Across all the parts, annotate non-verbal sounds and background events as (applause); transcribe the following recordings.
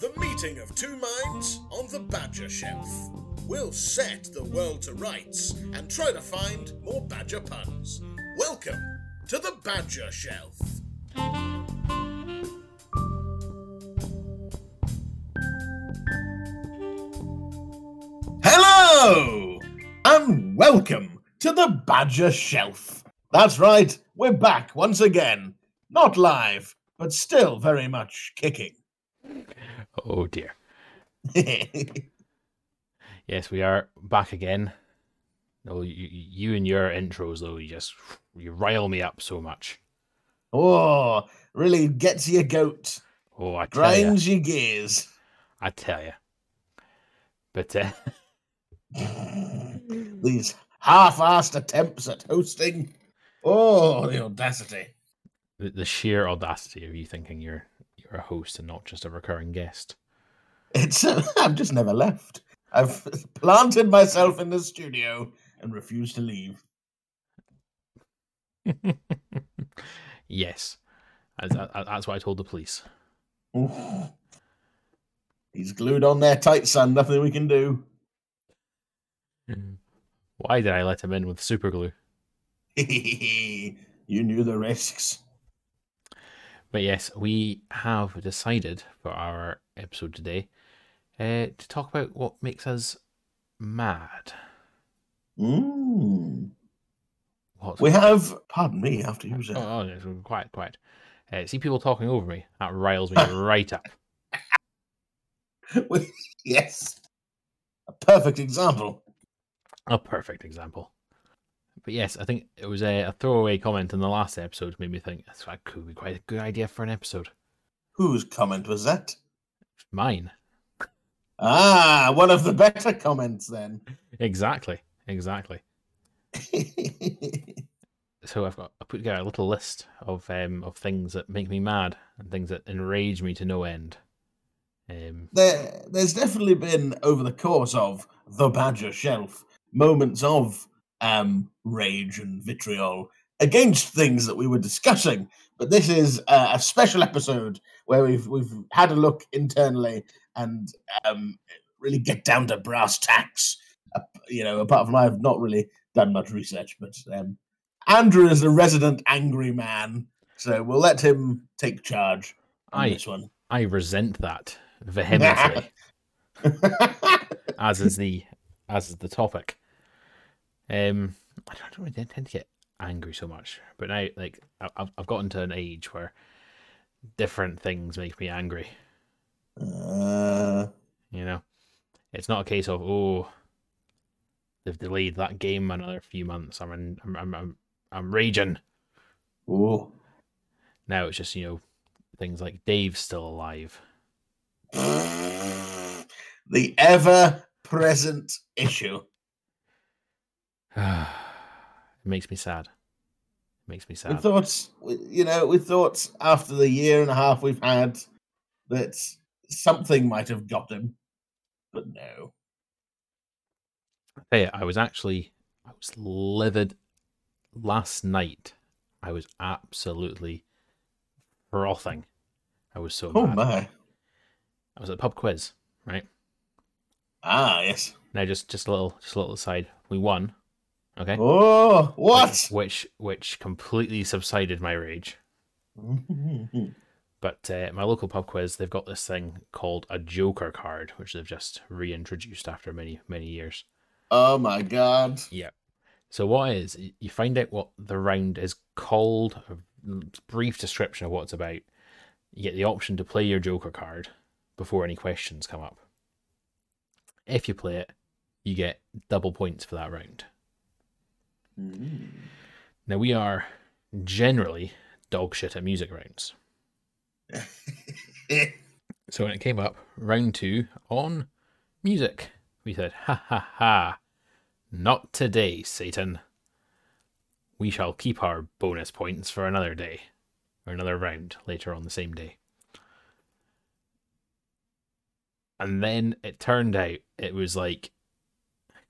The meeting of two minds on the Badger Shelf. We'll set the world to rights and try to find more Badger puns. Welcome to the Badger Shelf. Hello! And welcome to the Badger Shelf. That's right, we're back once again. Not live, but still very much kicking. Oh dear. (laughs) Yes, we are back again. No, you, you and your intros though, you just you rile me up so much. oh, really gets your goat, Oh, I tell you, grinds your gears. I tell you. But uh, (laughs) These half-assed attempts at hosting. Oh, the audacity. The, the sheer audacity of you thinking you're you're a host and not just a recurring guest. It's (laughs) I've just never left. I've (laughs) planted myself in the studio and refused to leave. (laughs) yes, that's what I told the police. Oof. He's glued on there tight, son. Nothing we can do. Why did I let him in with super glue? you knew the risks. But yes, we have decided for our episode today uh, to talk about what makes us mad. Mm. What's We have, pardon me, after you, sir. Oh, oh yes, quiet, quiet. Uh, see people talking over me. That riles me right up. (laughs) (laughs) Yes. A perfect example. A perfect example. But yes, I think it was a, a throwaway comment in the last episode made me think that's that could be quite a good idea for an episode. Whose comment was that? Mine. Ah, one of the better comments then. Exactly. Exactly. (laughs) So I've got I put together a little list of um of things that make me mad and things that enrage me to no end. Um there, there's definitely been over the course of the Badger Shelf moments of um, rage and vitriol against things that we were discussing. But this is uh, a special episode where we've we've had a look internally and um, really get down to brass tacks. Uh, you know, apart from I've not really done much research, but um, Andrew is a resident angry man, so we'll let him take charge on I this one. I resent that vehemently, (laughs) as is the as is the topic. Um, I don't, really tend to get angry so much, but now like I've I've gotten to an age where different things make me angry. Uh, You know, it's not a case of oh, they've delayed that game another few months. I'm in, I'm, I'm I'm I'm raging. oh. Now it's just you know things like Dave's still alive. (laughs) the ever present issue. (sighs) it makes me sad. It makes me sad. We thought, you know, we thought after the year and a half we've had that something might have got him, but no. Hey, I was actually I was livid last night. I was absolutely frothing. I was so Oh mad. my! I was at a pub quiz, right? Ah, yes. Now just just a little just a little aside. We won. Okay. Oh, what? Which which completely subsided my rage. (laughs) But uh, my local pub quiz, they've got this thing called a Joker card, which they've just reintroduced after many many years. oh my God! Yeah. So what is you find out what the round is called, a brief description of what it's about. You get the option to play your Joker card before any questions come up. If you play it, you get double points for that round. Mm. Now we are generally dog shit at music rounds. (laughs) So when it came up, round two on music, we said, ha ha ha, not today, Satan. We shall keep our bonus points for another day, or another round later on the same day. And then it turned out it was like,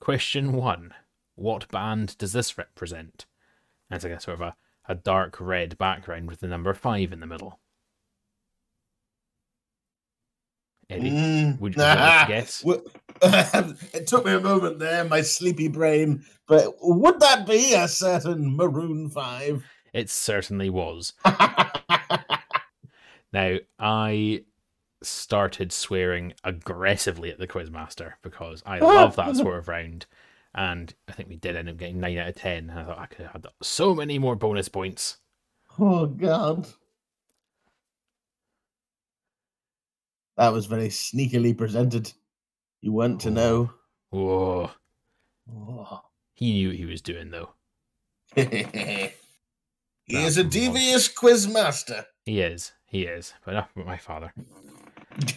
question one, what band does this represent? And it's like a sort of a, a dark red background with the number five in the middle. Eddie, Mm. would you like to (laughs) guess? (laughs) It took me a moment there, my sleepy brain, but would that be a certain Maroon 5? It certainly was. (laughs) Now, I started swearing aggressively at the quizmaster because I love that sort of round. And I think we did end up getting 9 out of 10. I thought I could have had so many more bonus points. oh, God. That was very sneakily presented. You weren't to know. Whoa. Oh. He knew what he was doing, though. (laughs) he is a devious quizmaster. He is. He is. But enough about my father. (laughs)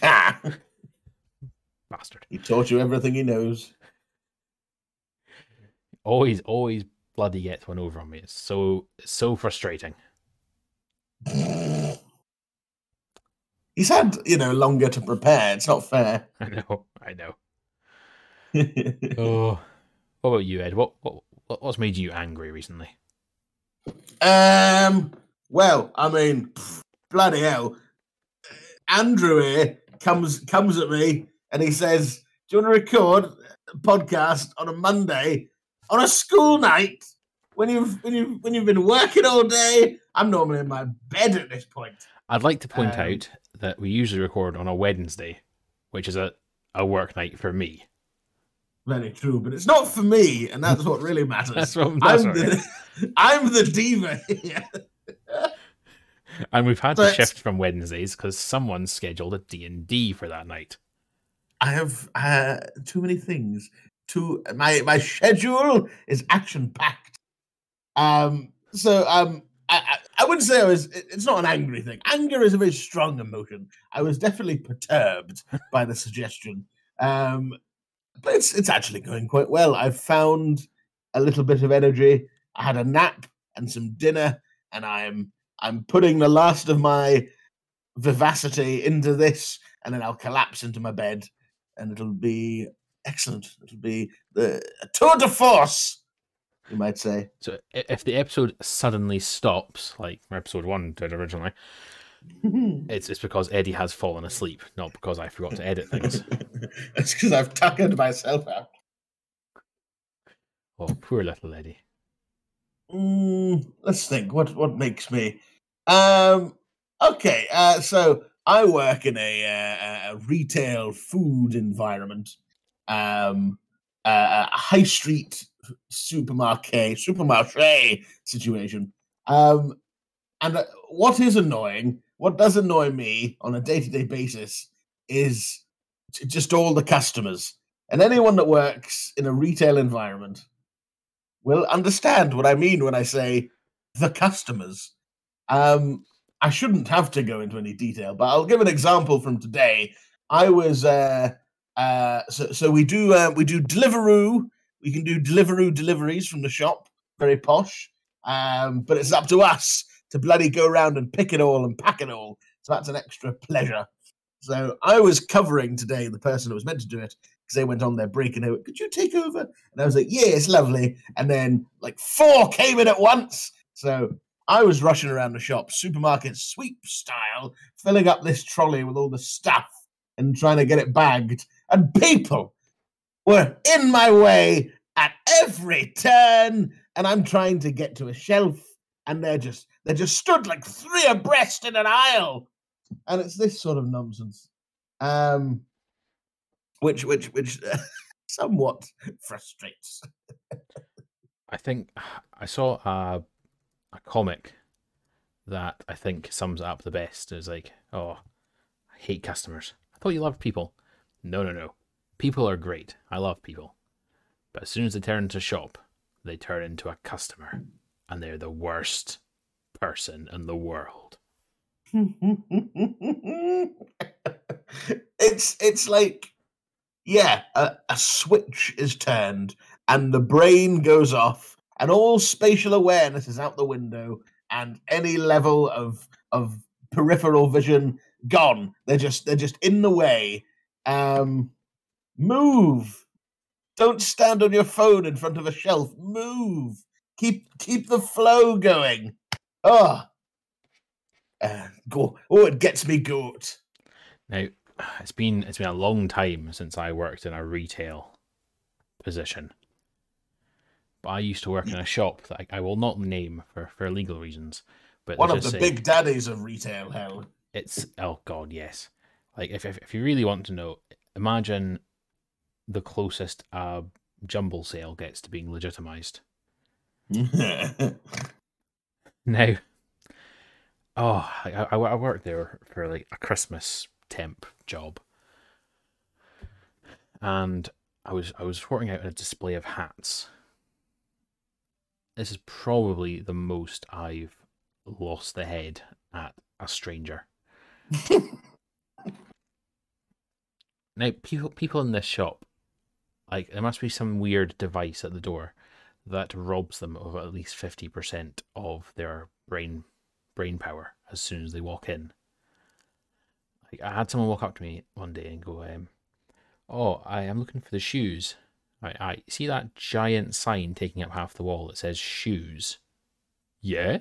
Bastard. he taught you everything he knows. Always, always bloody gets one over on me. It's so, so frustrating. (laughs) He's had, you know, longer to prepare. It's not fair. (laughs) I know. I know. (laughs) Oh. What about you, Ed? What, what, what- what's made you angry recently? um. Well, I mean, bloody hell. Andrew here comes comes at me and he says, "Do you want to record a podcast on a Monday on a school night when you've when you when you've been working all day? I'm normally in my bed at this point." I'd like to point Um, out that we usually record on a Wednesday, which is a, a work night for me. Very true, but it's not for me, and that's what really (laughs) matters. That's what that's I'm what it is. the (laughs) I'm the diva here. And we've had So to shift from Wednesdays because someone's scheduled a D&D for that night. I have uh, too many things. Too my my schedule is action packed. Um, so um, I, I I wouldn't say I was. It's not an angry thing. Anger is a very strong emotion. I was definitely perturbed (laughs) by the suggestion. Um, but it's it's actually going quite well. I've found a little bit of energy. I had a nap and some dinner, and I'm I'm putting the last of my vivacity into this, and then I'll collapse into my bed, and it'll be excellent. It'll be the a tour de force, you might say. So if the episode suddenly stops, like episode one did originally, (laughs) it's, it's because Eddie has fallen asleep, not because I forgot to edit things. (laughs) it's because I've tuckered myself out. Oh, poor little Eddie. Mm, let's think. What what makes me? Um. Okay. Uh. So I work in a, uh, a retail food environment. Um. Uh, a high street supermarket supermarché situation. Um. And uh, what is annoying, what does annoy me on a day to day basis, is just all the customers and anyone that works in a retail environment will understand what I mean when I say the customers. Um, I shouldn't have to go into any detail, but I'll give an example from today. I was uh, uh, so so we do uh, we do Deliveroo. We can do Deliveroo deliveries from the shop, very posh. Um, but it's up to us to bloody go around and pick it all and pack it all. So that's an extra pleasure. So I was covering today the person who was meant to do it because they went on their break and they went, "Could you take over?" And I was like, "Yeah, it's lovely." And then like four came in at once. So I was rushing around the shop, supermarket sweep style, filling up this trolley with all the stuff and trying to get it bagged. And people were in my way at every turn. And I'm trying to get to a shelf, and they're just they're just stood like three abreast in an aisle. And it's this sort of nonsense. Um which which which (laughs) somewhat frustrates. I think I saw a, a comic that I think sums up the best. It's like, oh, I hate customers. I thought you loved people. No, no, no. People are great. I love people. But as soon as they turn into shop, they turn into a customer. And they're the worst person in the world. (laughs) it's it's like yeah a, a switch is turned and the brain goes off and all spatial awareness is out the window and any level of of peripheral vision gone they're just they're just in the way um move don't stand on your phone in front of a shelf move keep keep the flow going Oh, uh, go. Oh, it gets me goat. Now, it's been it's been a long time since I worked in a retail position. But I used to work in a shop that I, I will not name for, for legal reasons. But One of the say big daddies of retail hell. it's oh god, yes. Like if if, if you really want to know, imagine the closest a jumble sale gets to being legitimized. (laughs) Now, oh, I, I, I worked there for like a Christmas temp job, and I was I was sorting out a display of hats. This is probably the most I've lost the head at a stranger. (laughs) Now, people people in this shop, like there must be some weird device at the door that robs them of at least fifty percent of their brain brain power as soon as they walk in. Like I had someone walk up to me one day and go, um, "Oh, I am looking for the shoes. I, I see that giant sign taking up half the wall that says shoes. Yeah.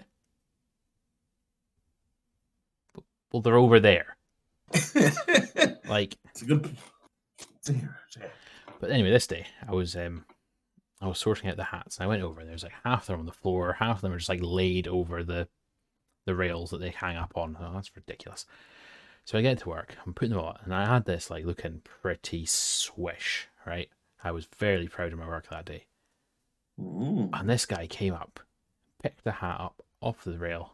Well, they're over there. (laughs) Like it's a good. Dear, dear. But anyway, this day I was um I was sorting out the hats and I went over and there's like half of them on the floor, half of them are just like laid over the the rails that they hang up on. Oh, that's ridiculous. So I get to work, I'm putting them on, and I had this like looking pretty swish, right? I was very proud of my work that day. Mm. And this guy came up, picked the hat up off the rail,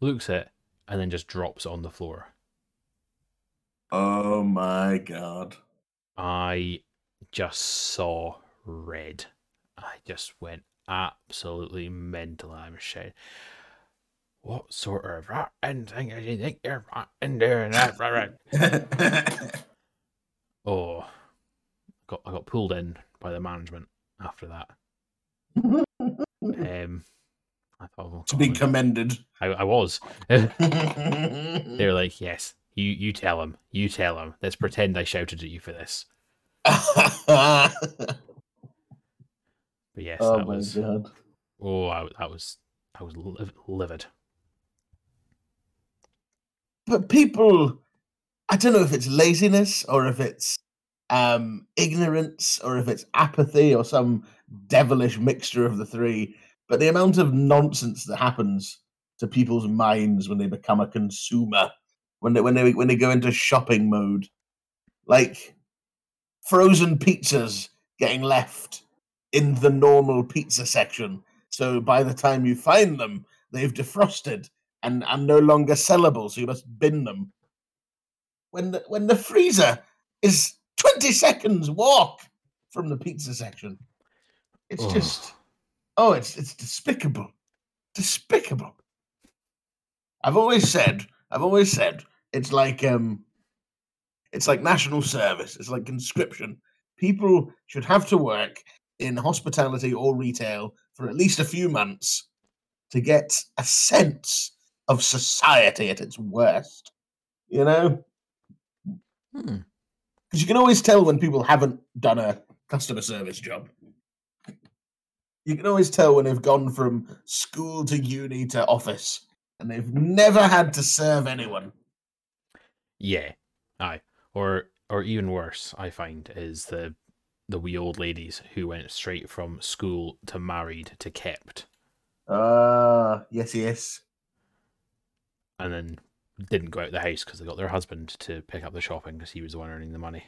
looks at it, and then just drops it on the floor. Oh my god. I just saw red. I just went absolutely mental. I'm ashamed. "What sort of rotten thing do you think you're in there?" And that, right, (laughs) right." Oh, got I got pulled in by the management after that. (laughs) Um, I thought, oh, to be commended. I, I was. (laughs) they were like, "Yes, you you tell him, you tell him. Let's pretend I shouted at you for this." oh But yes, (laughs) my that was. god. Oh, I, that was I was liv- livid. But people, I don't know if it's laziness or if it's um, ignorance or if it's apathy or some devilish mixture of the three. But the amount of nonsense that happens to people's minds when they become a consumer, when they when they when they go into shopping mode, like frozen pizzas getting left in the normal pizza section. So by the time you find them, they've defrosted and are no longer sellable, so you must bin them. When the when the freezer is twenty seconds walk from the pizza section, it's Ugh. just oh, it's it's despicable, despicable. I've always said, I've always said, it's like um, it's like national service. It's like conscription. People should have to work in hospitality or retail for at least a few months to get a sense of society at its worst. You know, Hmm. because you can always tell when people haven't done a customer service job. You can always tell when they've gone from school to uni to office and they've never had to serve anyone. Yeah, aye. Or or even worse, I find is the the wee old ladies who went straight from school to married to kept, Ah, yes, yes. and then didn't go out the house because they got their husband to pick up the shopping because he was the one earning the money.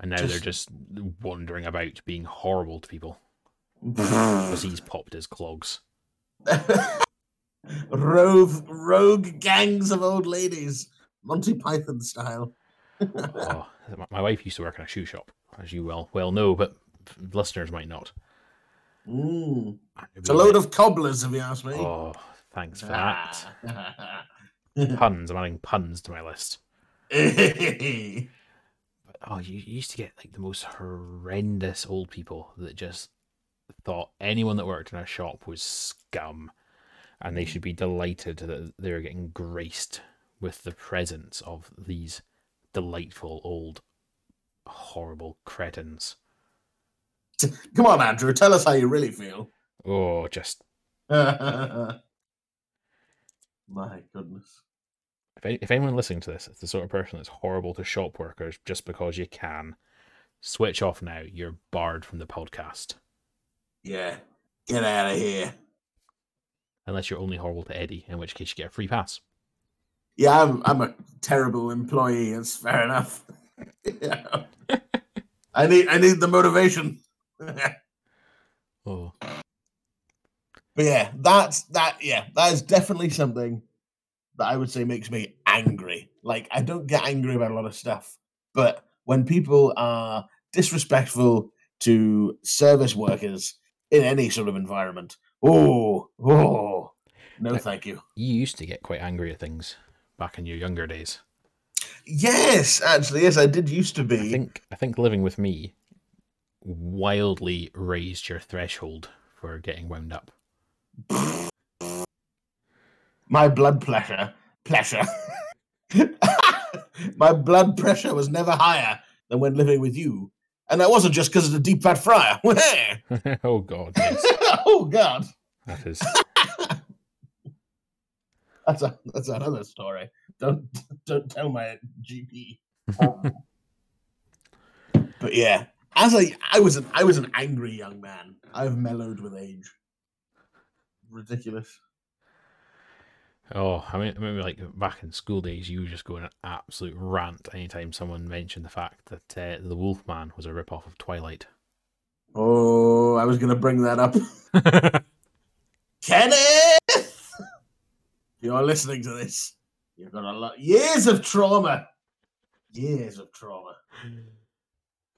And now they're just wandering about being horrible to people (laughs) because he's popped his clogs. (laughs) rogue, rogue gangs of old ladies, Monty Python style. (laughs) oh, my- wife used to work in a shoe shop, as you well well know, but listeners might not. Mm. It's a load like- of cobblers, if you ask me. Oh, thanks for that. Ah. (laughs) Puns. I'm adding puns to my list. But, (laughs) oh, you, you used to get like the most horrendous old people that just thought anyone that worked in a shop was scum, and they should be delighted that they're getting graced with the presence of these delightful old horrible cretins. Come on, Andrew, tell us how you really feel. Oh, just (laughs) My goodness. if, any- if anyone listening to this is the sort of person that's horrible to shop workers just because you can, switch off now. You're barred from the podcast. Yeah. Get out of here. Unless you're only horrible to Eddie, in which case you get a free pass. Yeah, I'm I'm a terrible employee. It's fair enough. (laughs) Yeah. I need I need the motivation. (laughs) oh. but yeah, that's that. Yeah, that is definitely something that I would say makes me angry. Like I don't get angry about a lot of stuff, but when people are disrespectful to service workers in any sort of environment, oh, oh, no, Like- thank you. you used to get quite angry at things back in your younger days. Yes, actually, yes, I did used to be. I think I think living with me wildly raised your threshold for getting wound up. my blood pressure pressure (laughs) my blood pressure was never higher than when living with you and that wasn't just because of the deep fat fryer (laughs) (laughs) oh god, yes. Oh god. That is (laughs) that's a that's another story. Don't don't tell my gp (laughs) but yeah. As a i was an i was an angry young man. I've mellowed with age. Ridiculous. Oh, I mean, I remember like back in school days, you were just going an absolute rant anytime someone mentioned the fact that uh, the Wolfman was a rip-off of Twilight. Oh i was gonna bring that up (laughs) Kenneth! You're listening to this, you've got a lot years of trauma. Years of trauma.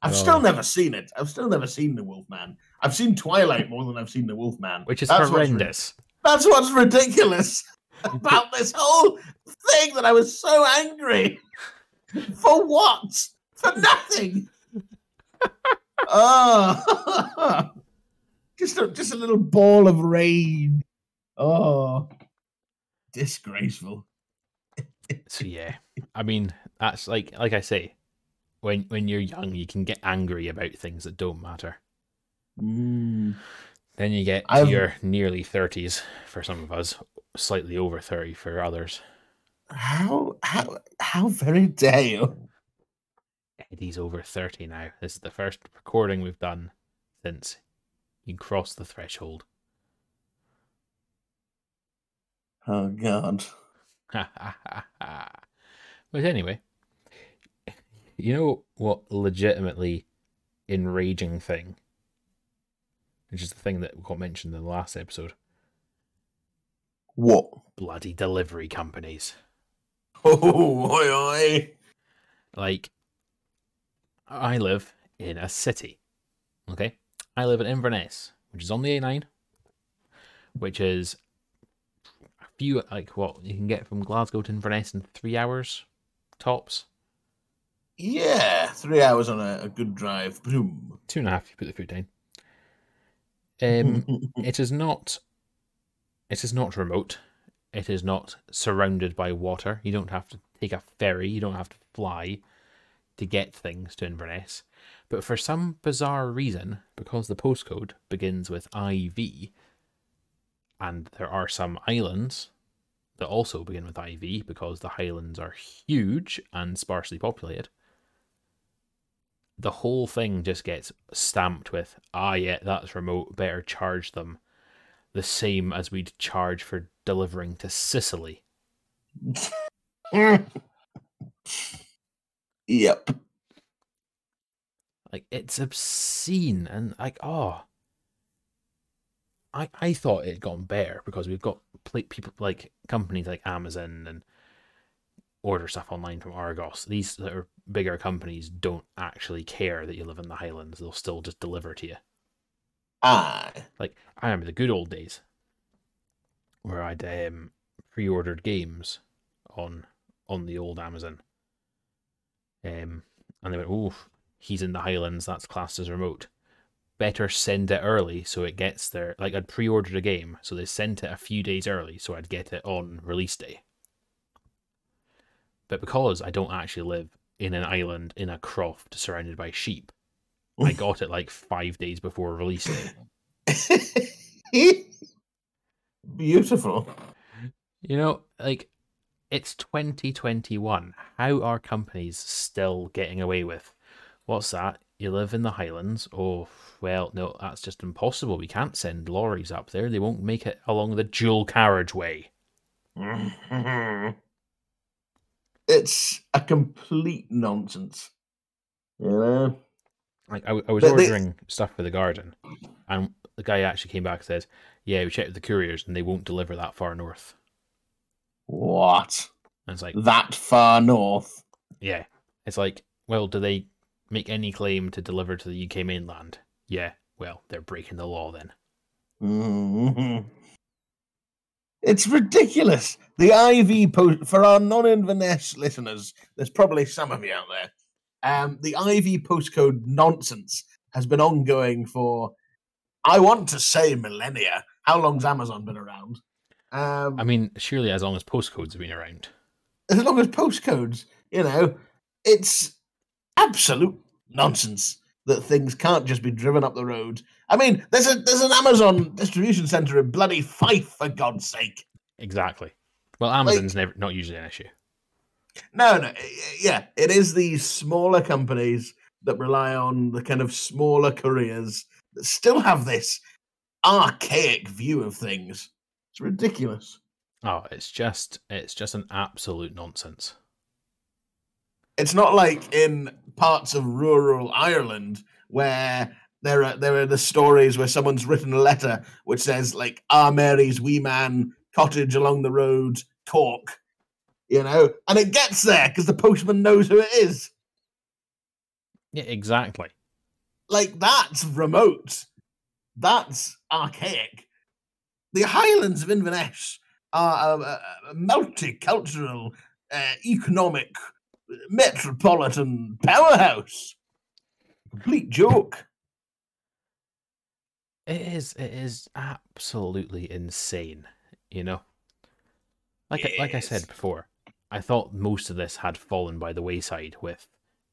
I've Oh. still never seen it. I've still never seen the Wolfman. I've seen Twilight more than I've seen the Wolfman. Which is That's what's horrendous. That's what's ridiculous about this whole thing that I was so angry. For what? For nothing. (laughs) oh. (laughs) just a just a little ball of rage. Oh. Disgraceful. So yeah, I mean, that's like like I say, when when you're young, you can get angry about things that don't matter. Mm. Then you get to I've- your nearly thirties for some of us, slightly over thirty for others. How how how very dare you? Eddie's over thirty now. This is the first recording we've done since you crossed the threshold. Oh god. (laughs) but anyway, you know what legitimately enraging thing, which is the thing that got mentioned in the last episode What? bloody delivery companies. (laughs) Oh oi oi. Like, I live in a city, okay? I live in Inverness, which is on the A9, which is a few, like, what you can get from Glasgow to Inverness in three hours tops. Yeah, three hours on a, a good drive. Boom. Two and a half, you put the food down. Um, (laughs) it is not it is not remote it is not surrounded by water you don't have to take a ferry you don't have to fly to get things to inverness. But for some bizarre reason because the postcode begins with iv and there are some islands that also begin with iv because the highlands are huge and sparsely populated the whole thing just gets stamped with ah yeah that's remote better charge them. The same as we'd charge for delivering to sicily (laughs) yep. like it's obscene and like oh i i thought it had gone better because we've got people like companies like amazon and order stuff online from argos these that are bigger companies don't actually care that you live in the highlands they'll still just deliver to you Aye. like I remember the good old days where I'd um, pre-ordered games on on the old Amazon. Um, and they went, "Oh, he's in the Highlands. That's classed as remote. Better send it early so it gets there." Like I'd pre-ordered a game, so they sent it a few days early, so I'd get it on release day. But because I don't actually live in an island in a croft surrounded by sheep, I got it like five days before release day. (laughs) Beautiful. You know, like it's 2021. How are companies still getting away with? What's that? You live in the Highlands? Oh, well, no, that's just impossible. We can't send lorries up there. They won't make it along the dual carriageway. (laughs) it's a complete nonsense. You know? Like, I, I was But they- ordering stuff for the garden, and the guy actually came back and says, Yeah, we checked with the couriers, and they won't deliver that far north. What? And it's like, That far north? Yeah. It's like, well, do they make any claim to deliver to the UK mainland? Yeah. Well, they're breaking the law then. Mhm. It's ridiculous. The IV post for our non-Inverness listeners. There's probably some of you out there. Um, the IV postcode nonsense has been ongoing for, I want to say millennia. How long's Amazon been around? Um, I mean, surely as long as postcodes have been around. as long as postcodes, you know, it's absolute nonsense that things can't just be driven up the road. I mean, there's a there's an Amazon distribution center in bloody Fife, for God's sake. Exactly. Well, Amazon's never not usually an issue. No, no, yeah, it is these smaller companies that rely on the kind of smaller couriers that still have this archaic view of things. It's ridiculous. Oh, it's just it's just an absolute nonsense. it's not like in parts of rural Ireland where there are there are the stories where someone's written a letter which says like "Our Mary's wee man cottage along the road Cork," you know, and it gets there because the postman knows who it is. Yeah, exactly. Like that's remote. That's archaic. The Highlands of Inverness are a, a, multicultural, uh, economic, metropolitan powerhouse. Complete joke. It is it is absolutely insane, you know. Like I, like I said before, I thought most of this had fallen by the wayside with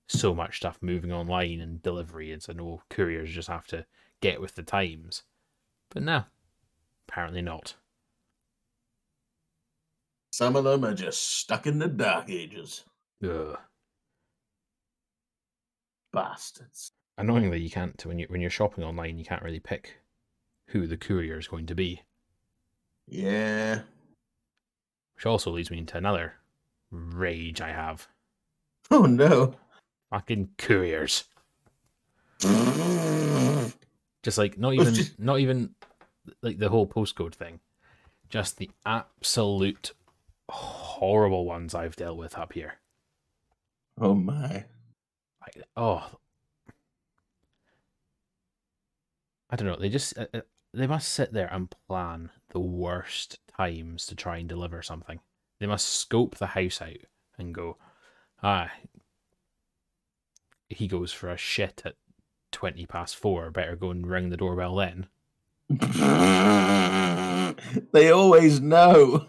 so much stuff moving online and delivery, and so no couriers just have to get with the times. But no, apparently not. Some of them are just stuck in the dark ages. Ugh. Bastards. Annoyingly, you can't when you when you're shopping online, you can't really pick who the courier is going to be. Yeah. Which also leads me into another rage I have. Oh no. Fucking couriers. (laughs) Just like not even just- (laughs) not even like the whole postcode thing. Just the absolute horrible ones I've dealt with up here. Oh my. Like oh I don't know, they just uh, uh, they must sit there and plan the worst times to try and deliver something. They must scope the house out and go, ah, he goes for a shit at 20 past four. Better go and ring the doorbell then. (laughs) they always know.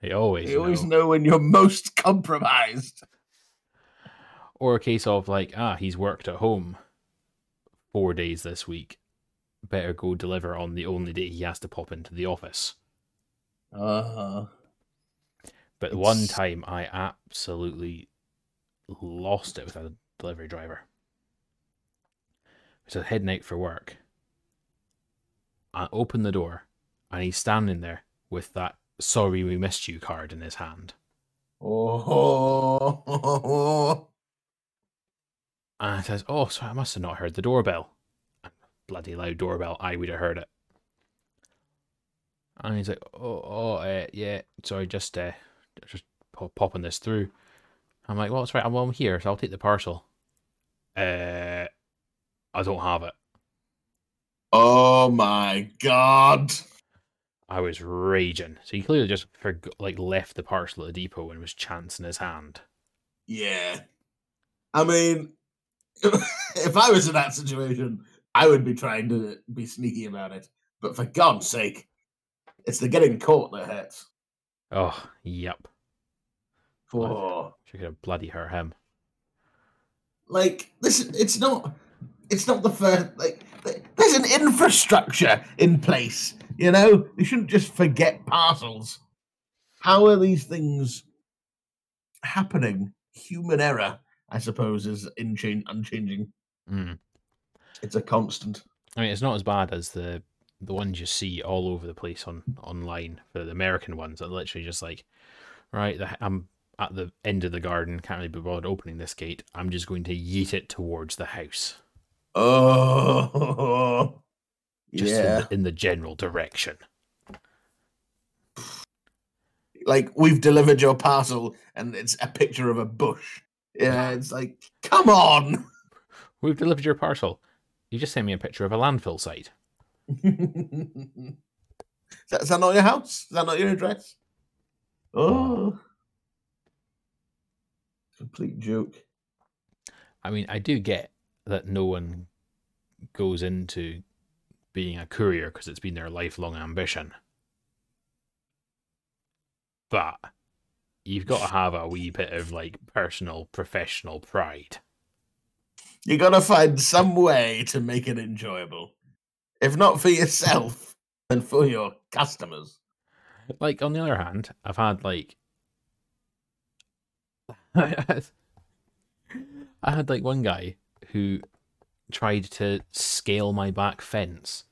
They always, They always know. know when you're most compromised. Or a case of like, ah, he's worked at home four days this week. Better go deliver on the only day he has to pop into the office. Uh-huh. But one time I absolutely lost it with a delivery driver. So heading out for work. I open the door and he's standing there with that sorry we missed you card in his hand. Oh. And I says, Oh, sorry, I must have not heard the doorbell. Bloody loud doorbell, I would have heard it. And he's like, Oh, oh uh, yeah, sorry, just uh, just pop- popping this through. I'm like, Well, it's right, I'm, well, I'm here, so I'll take the parcel. Uh, I don't have it. Oh my god. I was raging. So he clearly just forgot, like left the parcel at the depot and was chancing his hand. Yeah. I mean, (laughs) if I was in that situation, I would be trying to be sneaky about it. But for God's sake, it's the getting caught that hurts. Oh, yep. For She could have bloody hurt him. like this, it's not. it's not the first. Like, there's an infrastructure in place. You know, you shouldn't just forget parcels. How are these things happening? Human error, I suppose, is in chain unchanging. Mm. It's a constant. I mean, it's not as bad as the the ones you see all over the place on online. For the American ones, that literally just like, right, I'm at the end of the garden, can't really be bothered opening this gate. I'm just going to yeet it towards the house. Oh, (laughs) just yeah. in the, in the general direction. Like we've delivered your parcel, and it's a picture of a bush. Yeah, it's like, come on. (laughs) We've delivered your parcel. You just sent me a picture of a landfill site. is, (laughs) that, is that not your house? Is that not your address? Oh, complete joke. I mean, I do get that no one goes into being a courier because it's been their lifelong ambition. But you've got to have a wee bit of like personal, professional pride. You got to find some way to make it enjoyable. If not for yourself, then for your customers. Like, on the other hand, I've had like. (laughs) I had like one guy who tried to scale my back fence.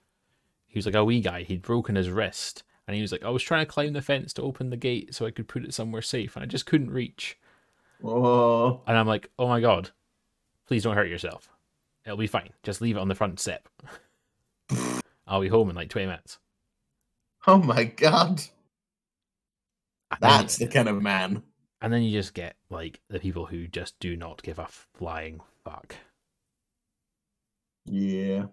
He was like a wee guy. He'd broken his wrist, and he was like, "I was trying to climb the fence to open the gate so I could put it somewhere safe, and I just couldn't reach." Oh. And I'm like, "Oh my god, please don't hurt yourself. It'll be fine. Just leave it on the front step. (laughs) I'll be home in like 20 minutes." Oh my god. And That's the kind of man. And then you just get like the people who just do not give a flying fuck. Yeah.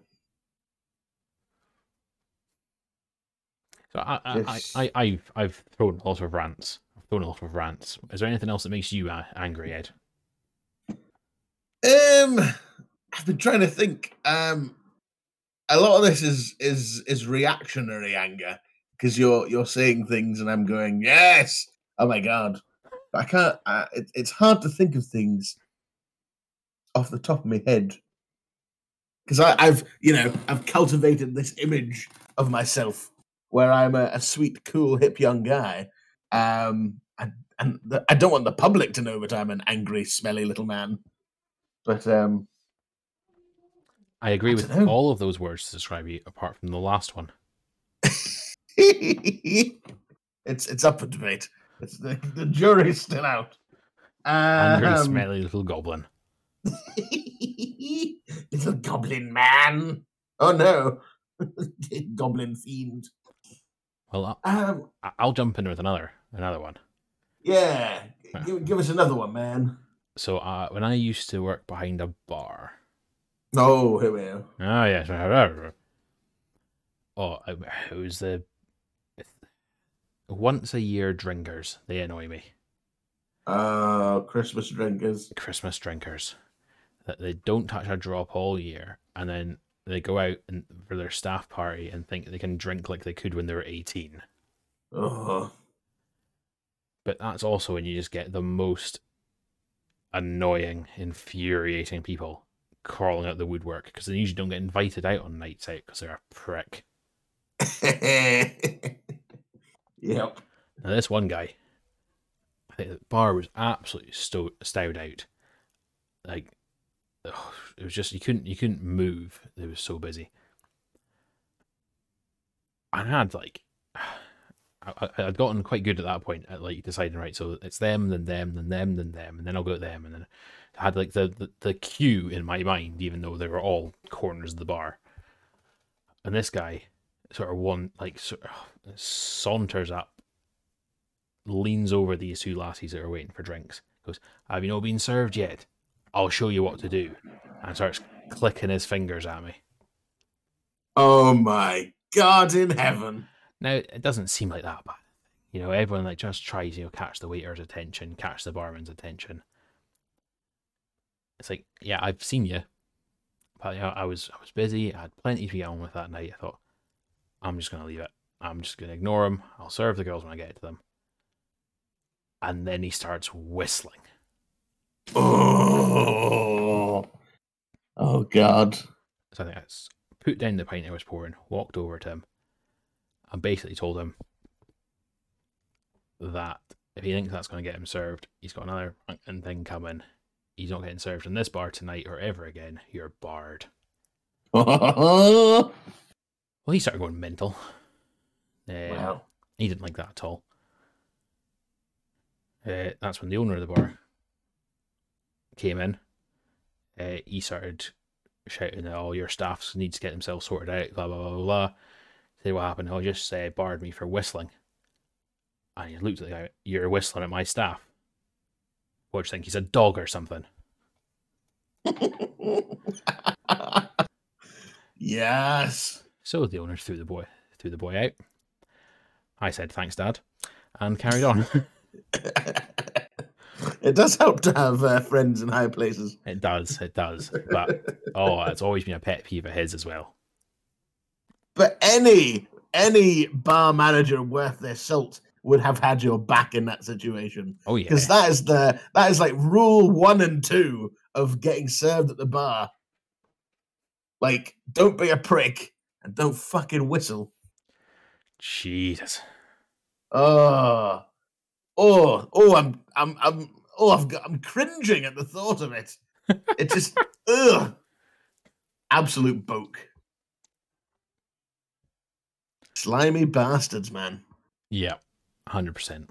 So I, I, I, I, I've, I've thrown a lot of rants. I've thrown a lot of rants. Is there anything else that makes you uh, angry, Ed? Um, I've been trying to think. Um, a lot of this is is is reactionary anger because you're you're saying things and I'm going yes. Oh my god! But I can't. I, it, it's hard to think of things off the top of my head because I've you know I've cultivated this image of myself where I'm a, a sweet, cool, hip young guy. Um, and, and the, I don't want the public to know that I'm an angry, smelly little man. But um, I agree I with dunno. all of those words to describe you, apart from the last one. (laughs) it's it's up for debate. It's the, the jury's still out. Angry, Um, smelly little goblin. (laughs) goblin man. Oh no, (laughs) goblin fiend. Well, Um, I- I'll jump in with another, another one. yeah, Huh. give, give us another one, man. So, uh, when I used to work behind a bar, Oh, here we are. Oh yes. Oh, it was the once a year drinkers. They annoy me. Uh, Christmas drinkers. Christmas drinkers that they don't touch a drop all year, and then they go out and for their staff party and think they can drink like they could when they were eighteen. Oh, But that's also when you just get the most annoying, infuriating people crawling out the woodwork because they usually don't get invited out on nights out because they're a prick. (laughs) yep. Now, this one guy, I think the bar was absolutely sto- stowed out. Like, it was just you couldn't you couldn't move. It was so busy. I had like, I- I'd gotten quite good at that point at like deciding right. So it's them, then them, then them, then them, and then I'll go at them, and then I had like the, the the queue in my mind, even though they were all corners of the bar. And this guy sort of one like sort of saunters up leans over these two lassies that are waiting for drinks. Goes, "Have you not been served yet? I'll show you what to do." And starts clicking his fingers at me. Oh my God in heaven. Now it doesn't seem like that bad. You know, everyone like just tries, you know, catch the waiter's attention, catch the barman's attention. It's like, yeah, I've seen you, but you know, I was I was busy. I had plenty to get on with that night. I thought, I'm just gonna leave it. I'm just gonna ignore him. I'll serve the girls when I get to them. And then he starts whistling. Oh, oh God. So I think that's put down the pint I was pouring, walked over to him, and basically told him that if he thinks that's going to get him served, he's got another thing coming. He's not getting served in this bar tonight or ever again. You're barred. (laughs) Well, he started going mental. Uh, He didn't like that at all. Uh, that's when the owner of the bar came in. Uh, he started shouting that all your staffs need to get themselves sorted out, blah, blah, blah, blah, blah. Say what happened. He just uh, barred me for whistling. And he looked at the guy, you're whistling at my staff. What do you think? He's a dog or something? (laughs) yes. So the owner threw the boy threw the boy out. I said thanks, Dad, and carried on. (laughs) it does help to have uh, friends in high places. it does, it does. But (laughs) oh, it's always been a pet peeve of his as well. But any any bar manager worth their salt would have had your back in that situation Oh yeah, because that is the that is like rule one and two of getting served at the bar. Like, don't be a prick and don't fucking whistle. Jesus. Oh, oh, oh! I'm, I'm, I'm, oh! I've got, I'm cringing at the thought of it. It just, (laughs) ugh, absolute boke. Slimy bastards, man. Yeah, hundred percent.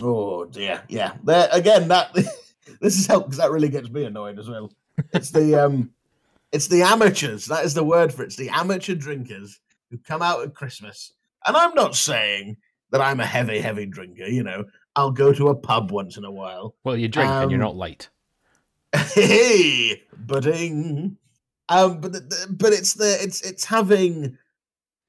Oh dear, yeah. There again. That (laughs) this is help because that really gets me annoyed as well. It's the um, it's the amateurs. That is the word for it. It's the amateur drinkers who come out at Christmas. And I'm not saying that I'm a heavy, heavy drinker. You know, I'll go to a pub once in a while. Well, you drink and you're Um, not light. hey, budding. Um, but the, the- but it's the it's it's having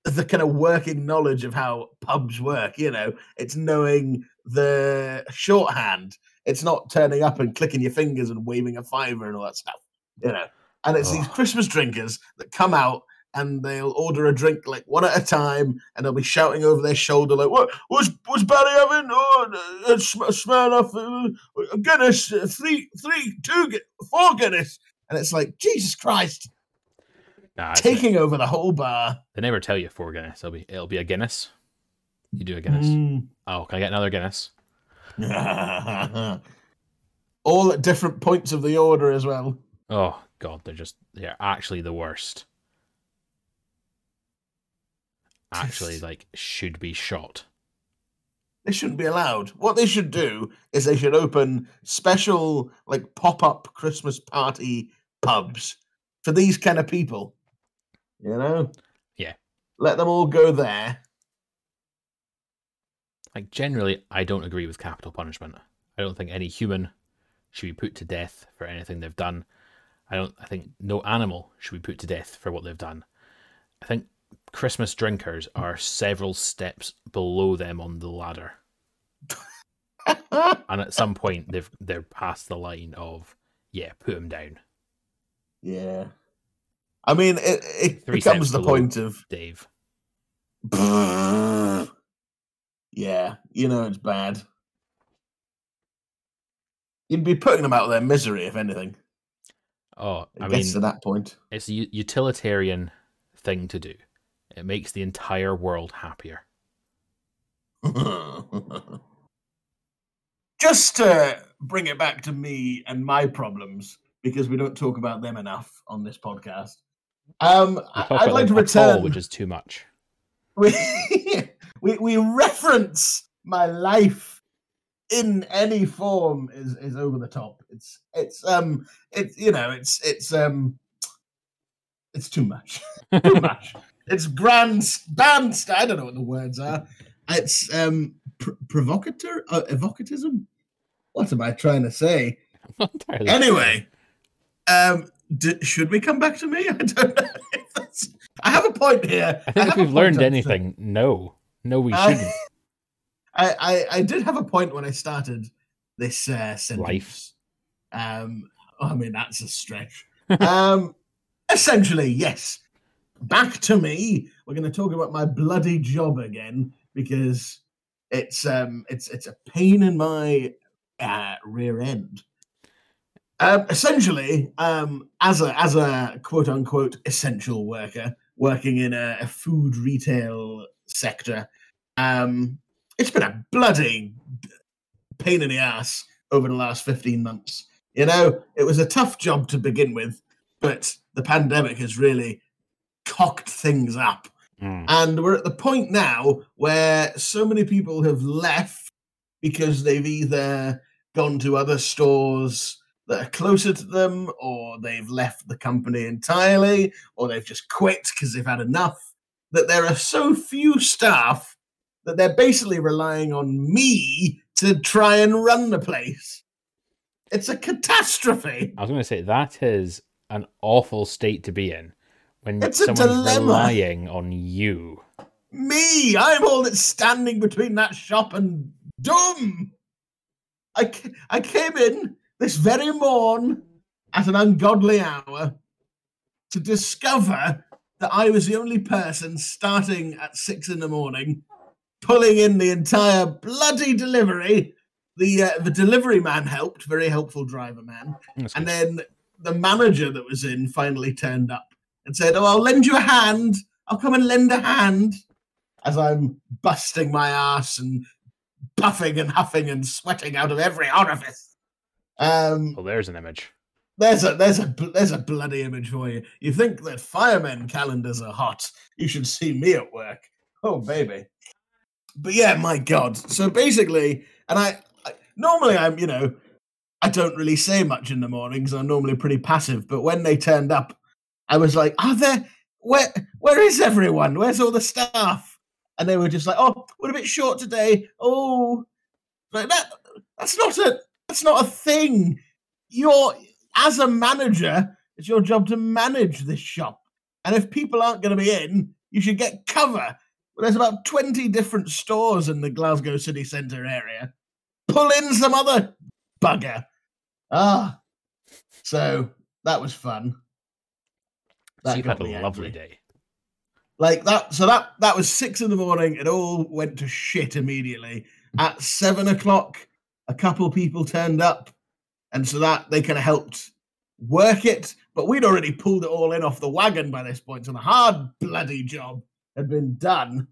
the kind of working knowledge of how pubs work. You know, it's knowing the shorthand. It's not turning up and clicking your fingers and waving a fiver and all that stuff. You know, and it's these Oh. Christmas drinkers that come out and they'll order a drink like one at a time, and they'll be shouting over their shoulder like, "What? What's what's Barry having? Oh, uh, Sm- Smirnoff, uh, Guinness, uh, three, three, two, Guinness," and it's like Jesus Christ, Nah, taking over the whole bar. they never tell you four Guinness. It'll be it'll be a Guinness. You do a Guinness. Mm. Oh, can I get another Guinness? (laughs) All at different points of the order as well. Oh God, they're just they're actually the worst. Actually, like should be shot. They shouldn't be allowed. What they should do is they should open special, like pop up Christmas party pubs for these kind of people. You know? Yeah. Let them all go there. Like generally, I don't agree with capital punishment. I don't think any human should be put to death for anything they've done. I don't. I think no animal should be put to death for what they've done. I think Christmas drinkers are several steps below them on the ladder, (laughs) and at some point they've they're past the line of yeah, put them down, yeah. I mean, it, it Three becomes the point of Dave. (laughs) yeah, you know it's bad. You'd be putting them out of their misery, if anything. Oh, I mean, to that point. it's a utilitarian thing to do. It makes the entire world happier. (laughs) Just to bring it back to me and my problems, because we don't talk about them enough on this podcast. Um, I'd like to at all, return. which is too much. (laughs) we, we we reference my life in any form is is over the top. It's it's um it's you know it's it's um it's too much. (laughs) too much. It's grand band. I don't know what the words are. It's um pr- provocateur uh, evocatism. What am I trying to say? I'm not entirely Anyway, um, d- should we come back to me? (laughs) I don't know. if that's- I have a point here. I think have if a we've learned on- anything, no, no, we I- shouldn't. (laughs) I, I, I did have a point when I started this uh, sentence. Um, I mean that's a stretch. (laughs) um, essentially, yes. Back to me. We're going to talk about my bloody job again because it's um it's it's a pain in my uh, rear end. Um, essentially, um, as a as a quote unquote essential worker working in a, a food retail sector, um, it's been a bloody pain in the ass over the last fifteen months. You know, it was a tough job to begin with, but the pandemic has really cocked things up. Mm. And we're at the point now where so many people have left because they've either gone to other stores that are closer to them, or they've left the company entirely, or they've just quit because they've had enough. That there are so few staff that they're basically relying on me to try and run the place. It's a catastrophe. I was going to say that is an awful state to be in when It's a someone's dilemma. relying on you. Me, I'm all that's standing between that shop and doom. I, I came in this very morn at an ungodly hour to discover that I was the only person starting at six in the morning, pulling in the entire bloody delivery. The uh, the delivery man helped, very helpful driver man. That's And good. then the manager that was in finally turned up and said, Oh, I'll lend you a hand. I'll come and lend a hand. As I'm busting my ass and puffing and huffing and sweating out of every orifice. Um, well, there's an image. there's a there's a there's a bloody image for you. You think that firemen calendars are hot? You should see me at work. Oh baby. But yeah, my god. So basically, and I, I normally I'm you know I don't really say much in the mornings. I'm normally pretty passive. But when they turned up, I was like, "Are there? Where where is everyone? Where's all the staff?" And they were just like, "Oh, we're a bit short today. Oh, like that. That's not a that's not a thing. You're as a manager, it's your job to manage this shop. And if people aren't going to be in, you should get cover. Well, there's about 20 different stores in the Glasgow city centre area. Pull in some other bugger. Ah. So that was fun. So you've had a lovely angry. day. Like that, so that that was six in the morning. It all went to shit immediately. At seven o'clock, a couple people turned up, and so that they kind of helped work it. But we'd already pulled it all in off the wagon by this point, so the hard bloody job had been done.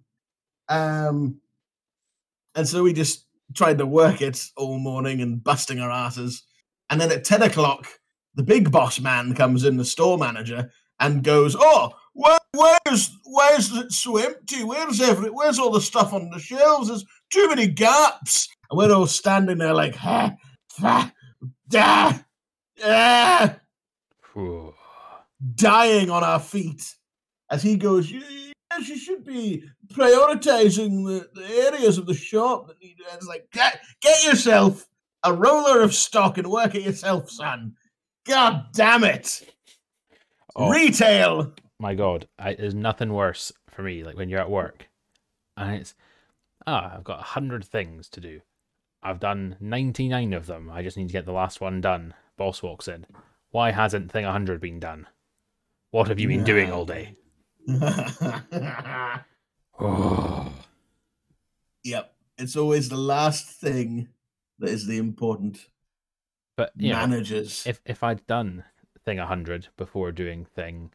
Um, and so we just tried to work it all morning and busting our asses. And then at ten o'clock, the big boss man comes in, the store manager, and goes, "Oh, where, where's where's it's so empty? Where's every where's all the stuff on the shelves? There's too many gaps." And we're all standing there like, ha, fa, da, ah, dying on our feet as he goes, Yes, you should be prioritizing the, the areas of the shop that need. It's like, get, get yourself a roller of stock and work it yourself, son. God damn it. Oh. Retail. my god, I, there's nothing worse for me. Like when you're at work, and it's ah, I've got a hundred things to do. I've done ninety nine of them. I just need to get the last one done. Boss walks in. Why hasn't thing hundred been done? What have you been doing all day? Oh, (laughs) yep. It's always the last thing that is the important. but you know, Managers. if if I'd done thing hundred before doing thing,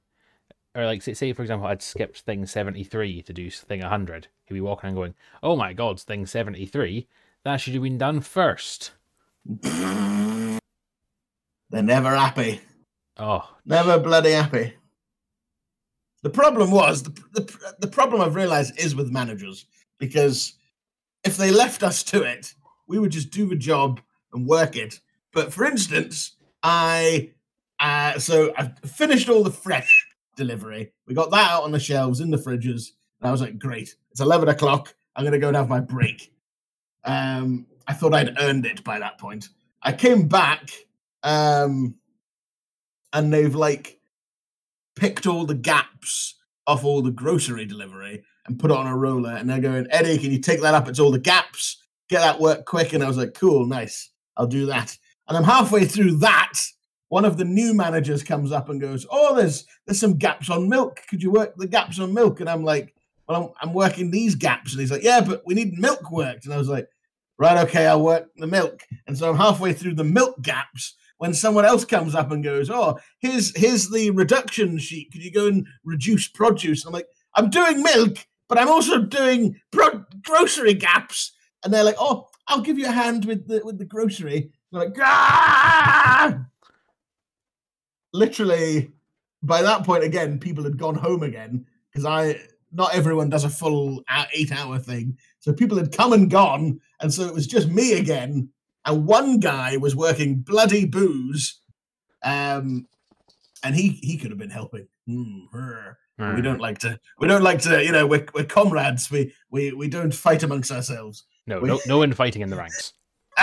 or like say, for example, I'd skipped thing seventy three to do thing hundred, he'd be walking and going, "Oh my god, thing seventy three, that should have been done first. (laughs) They're never happy. Oh, Never bloody happy. The problem was the, the the problem I've realized is with managers because if they left us to it, we would just do the job and work it. But for instance, I uh, so I've finished all the fresh delivery. We got that out on the shelves in the fridges, and I was like, great. It's eleven o'clock. I'm gonna go and have my break. Um, I thought I'd earned it by that point. I came back, um, and they've like picked all the gaps off all the grocery delivery and put it on a roller. And they're going, Eddie, can you take that up? It's all the gaps. Get that work quick. And I was like, cool, nice. I'll do that. And I'm halfway through that. One of the new managers comes up and goes, "Oh, there's there's some gaps on milk. Could you work the gaps on milk?" And I'm like, "Well, I'm, I'm working these gaps." And he's like, "Yeah, but we need milk worked." And I was like, "Right, okay, I'll work the milk." And so I'm halfway through the milk gaps when someone else comes up and goes, "Oh, here's here's the reduction sheet. Could you go and reduce produce?" And I'm like, "I'm doing milk, but I'm also doing pro- grocery gaps." And they're like, "Oh, I'll give you a hand with the with the grocery." I'm like, ah! Literally, by that point again, people had gone home again because I not everyone does a full eight hour thing. So people had come and gone, and so it was just me again. And one guy was working bloody booze, um, and he he could have been helping. Mm, we don't like to. We don't like to. You know, we're, we're comrades. We we we don't fight amongst ourselves. No, we- no, no one fighting in the ranks. (laughs)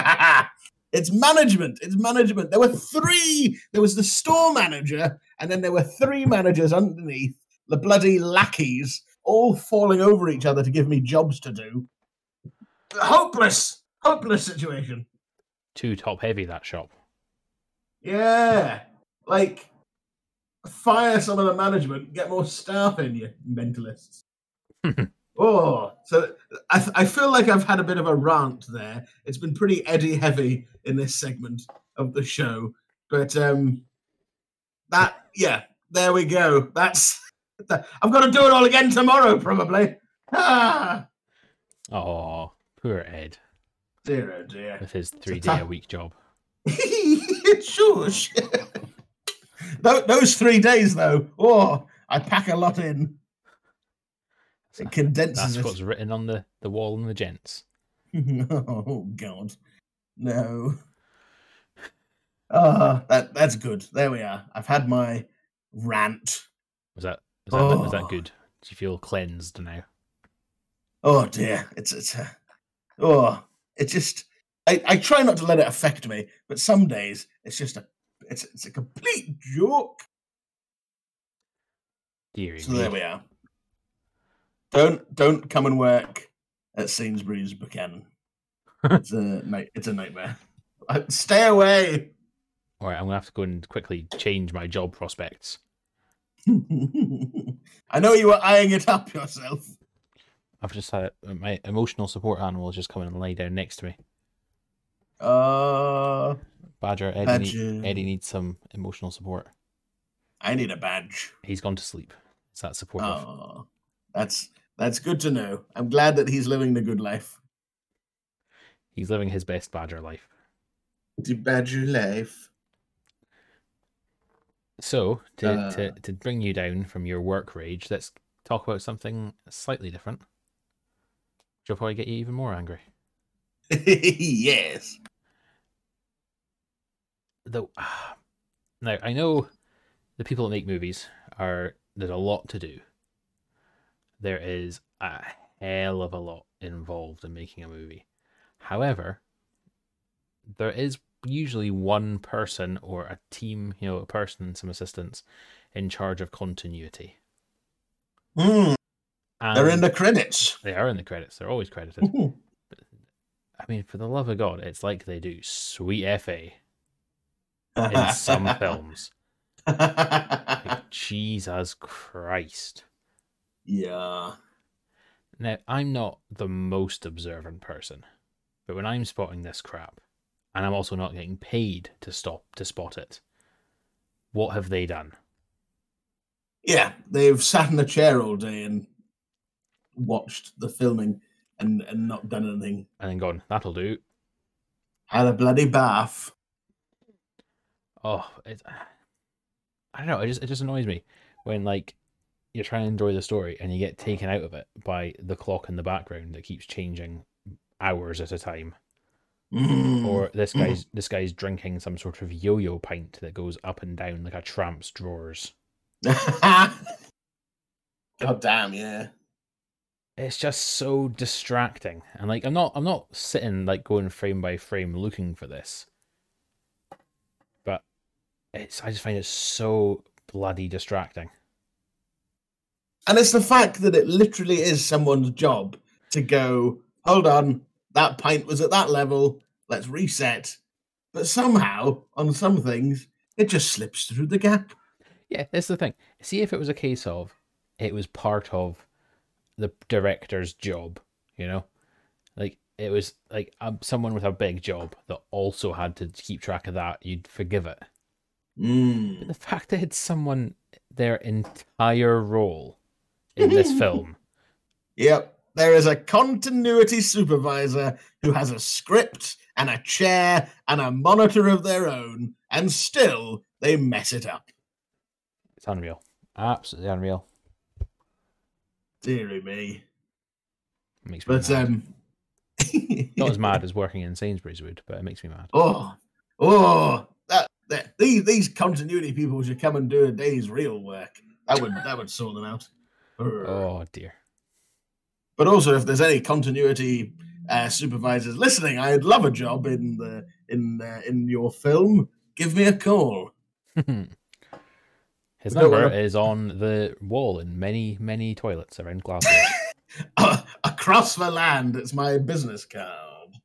it's management. It's management. There were three. There was the store manager, and then there were three managers underneath the bloody lackeys, all falling over each other to give me jobs to do. Hopeless, hopeless situation. Too top heavy that shop. Yeah, like fire some of the management, get more staff in, you mentalists. (laughs) oh, so I, th- I feel like I've had a bit of a rant there. It's been pretty Eddie heavy in this segment of the show, but um, that yeah, there we go. That's (laughs) that, I've got to do it all again tomorrow, probably. (laughs) Ah, Oh, poor Ed dear, oh dear. with his three day a week job. (laughs) Shush. Those three days, though, oh, I pack a lot in. It condenses That's it. what's written on the, the wall in the gents. (laughs) oh God, no. Ah, that that's good. There we are. I've had my rant. Was that was that, was that Oh. good? Do you feel cleansed now? Oh dear, it's it's uh, oh, it just. I, I try not to let it affect me, but some days it's just a it's it's a complete joke. Deary So me. there we are. Don't don't come and work at Sainsbury's Buchanan. (laughs) It's a night. It's a nightmare. Stay away. All right, I'm gonna have to go and quickly change my job prospects. (laughs) I know you were eyeing it up yourself. I've just had my emotional support animal has just come in and lay down next to me. Uh, Badger, Eddie, Badger. Need, Eddie needs some emotional support. I need a badge. He's gone to sleep. Is that supportive? Oh, that's that's good to know. I'm glad that he's living the good life. He's living his best Badger life. The badger life. So to, Uh. to to bring you down from your work rage, let's talk about something slightly different. Which will probably get you even more angry. (laughs) yes. Though (sighs) now I know the people that make movies are there's a lot to do. There is a hell of a lot involved in making a movie. However, there is usually one person or a team, you know, a person and some assistants in charge of continuity. Mm, they're in the credits. they are in the credits. They're always credited. I mean, for the love of God, it's like they do sweet FA (laughs) in some films. (laughs) Like, Jesus Christ. Yeah. Now, I'm not the most observant person, but when I'm spotting this crap, and I'm also not getting paid to stop to spot it, what have they done? Yeah, they've sat in a chair all day and watched the filming and, and not done anything. And then gone, that'll do. Had a bloody bath. Oh, it, I don't know. It just it just annoys me when like you're trying to enjoy the story and you get taken out of it by the clock in the background that keeps changing hours at a time. Mm. or this guy's this guy's drinking some sort of yo-yo pint that goes up and down like a tramp's drawers. (laughs) God damn, yeah. It's just so distracting, and like I'm not I'm not sitting like going frame by frame looking for this, but it's I just find it so bloody distracting. And it's the fact that it literally is someone's job to go, hold on, that pint was at that level, let's reset. But somehow, on some things, it just slips through the gap. Yeah, that's the thing. See if it was a case of it was part of the director's job, you know? Like it was like um, someone with a big job that also had to keep track of that, you'd forgive it. But Mm. the fact that it's someone their entire role in this (laughs) film, Yep. There is a continuity supervisor who has a script and a chair and a monitor of their own, and still they mess it up. it's unreal. Absolutely unreal. Deary me. It makes me But mad. um (laughs) Not as mad as working in Sainsbury's would, but it makes me mad. Oh, oh, that, that these these continuity people should come and do a day's real work. That would that would sort them out. Urgh. Oh dear. But also, if there's any continuity uh, supervisors listening, I'd love a job in the in uh, in your film. Give me a call. (laughs) His We number is on the wall in many, many toilets around Glasgow. (laughs) (laughs) Across the land, it's my business card.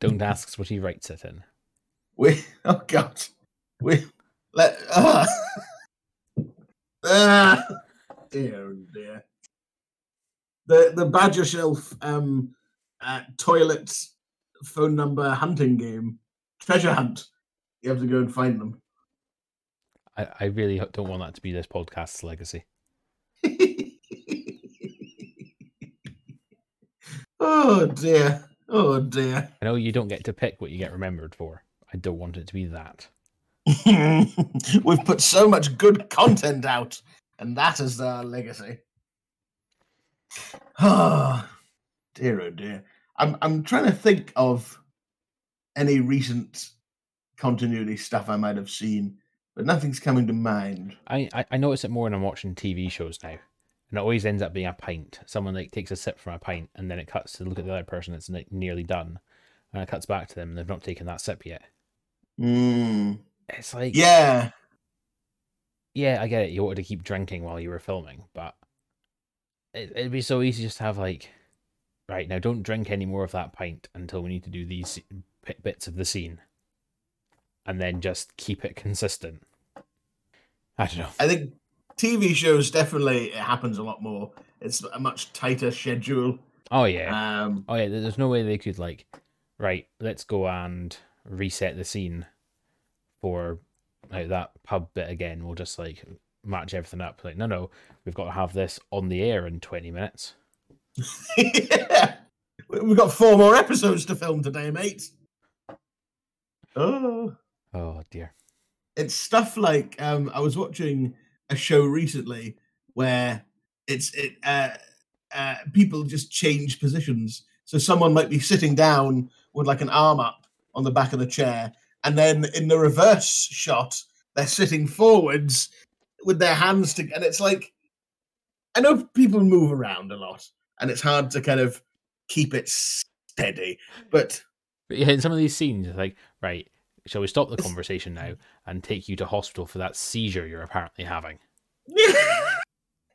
Don't ask what he writes it in. We oh god, we let ah ah dear dear. The the Badger Shelf um uh, toilet phone number hunting game treasure hunt. You have to go and find them. I, I really don't want that to be this podcast's legacy. (laughs) oh dear, oh dear. I know you don't get to pick what you get remembered for. I don't want it to be that. (laughs) We've put so much good content out, and that is our legacy. Ah, (sighs) dear, oh dear. I'm I'm trying to think of any recent continuity stuff I might have seen, but nothing's coming to mind. I, I, I notice it more when I'm watching TV shows now. And it always ends up being a pint. Someone like takes a sip from a pint and then it cuts to look at the other person that's like nearly done. And it cuts back to them and they've not taken that sip yet. Mm, It's like yeah, yeah, I get it. You wanted to keep drinking while you were filming, but it, it'd be so easy just to have like, right now, don't drink any more of that pint until we need to do these bits of the scene, and then just keep it consistent. I don't know. I think TV shows definitely it happens a lot more. It's a much tighter schedule. Oh yeah, Um, oh yeah. There's no way they could like, right? Let's go and reset the scene for like that pub bit again. We'll just like match everything up. Like, no, no, we've got to have this on the air in 20 minutes. yeah. (laughs) We- We've got four more episodes to film today, mate. Oh, Oh dear. it's stuff like um, I was watching a show recently where it's it uh, uh, people just change positions. So someone might be sitting down with like an arm up on the back of the chair, and then in the reverse shot, they're sitting forwards with their hands together. and it's like I know people move around a lot, and it's hard to kind of keep it steady, but But yeah, in some of these scenes, it's like, right, shall we stop the conversation now and take you to hospital for that seizure you're apparently having? (laughs)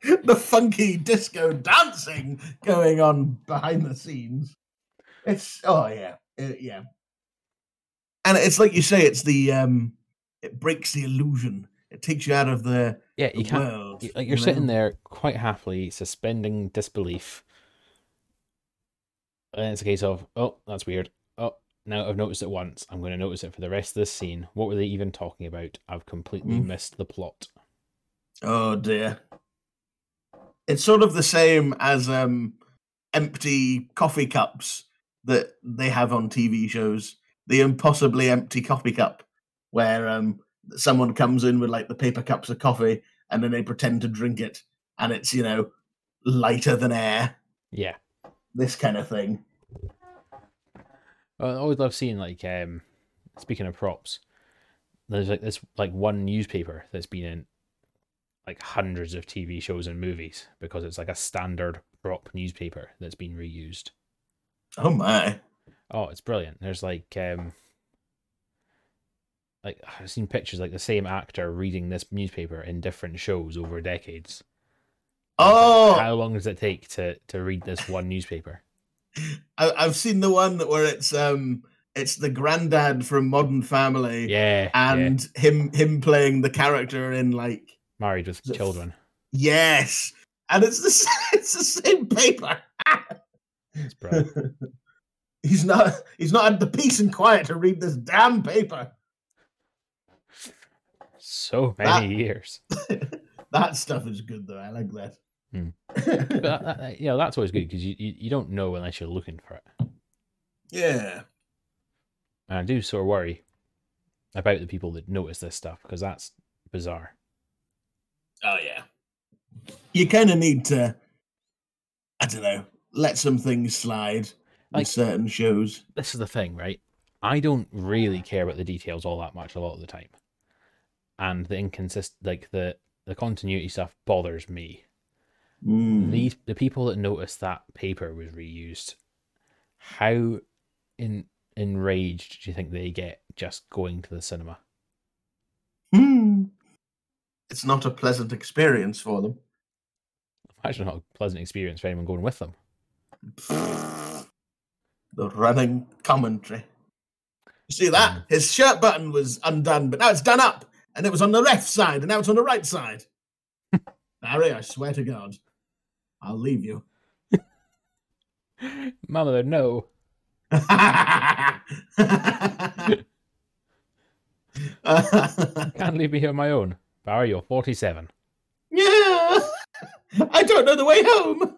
the funky disco dancing going on behind the scenes. It's oh yeah, uh, yeah. And it's like you say, it's the um, it breaks the illusion. It takes you out of the, Yeah, the you can't. world. you- Like you you're sitting there quite happily, suspending disbelief, and it's a case of, oh, that's weird. Oh, now I've noticed it once. I'm going to notice it for the rest of this scene. What were they even talking about? I've completely Mm. missed the plot. Oh dear. It's sort of the same as um, empty coffee cups that they have on TV shows. The impossibly empty coffee cup, where um, someone comes in with like the paper cups of coffee and then they pretend to drink it, and it's you know lighter than air. Yeah, This kind of thing. I always love seeing like um speaking of props, there's like this like one newspaper that's been in like hundreds of TV shows and movies because it's like a standard prop newspaper that's been reused. Oh my! Oh, it's brilliant. There's like um like (sighs) I've seen pictures like the same actor reading this newspaper in different shows over decades. Oh, How long does it take to to read this one newspaper? (laughs) I, I've seen the one where it's um, it's the granddad from Modern Family, Yeah, yeah. and him him playing the character in like married with children. Yes, and it's the (laughs) it's the same paper. It's brilliant. (laughs) He's not. He's not had the peace and quiet to read this damn paper. So many years. (laughs) that stuff is good though. I like that. Hmm. (laughs) But that, that, you know, that's always good because you, you you don't know unless you're looking for it. yeah. And I do sort of worry about the people that notice this stuff because that's bizarre. Oh yeah. You kind of need to. I don't know. Let some things slide. Like Like- certain shows. This is the thing, right? I don't really care about the details all that much a lot of the time, and the inconsist like the the continuity stuff bothers me. Mm. the the people that noticed that paper was reused, how in enraged do you think they get just going to the cinema? Hmm. It's not a pleasant experience for them. Imagine not a pleasant experience for anyone going with them. (laughs) The running commentary. You see that? Mm. His shirt button was undone, but now it's done up. And it was on the left side, and now it's on the right side. (laughs) Barry, I swear to God, I'll leave you. (laughs) Mother, no. (laughs) Can't leave me here on my own. Barry, you're 47. yeah, I don't know the way home.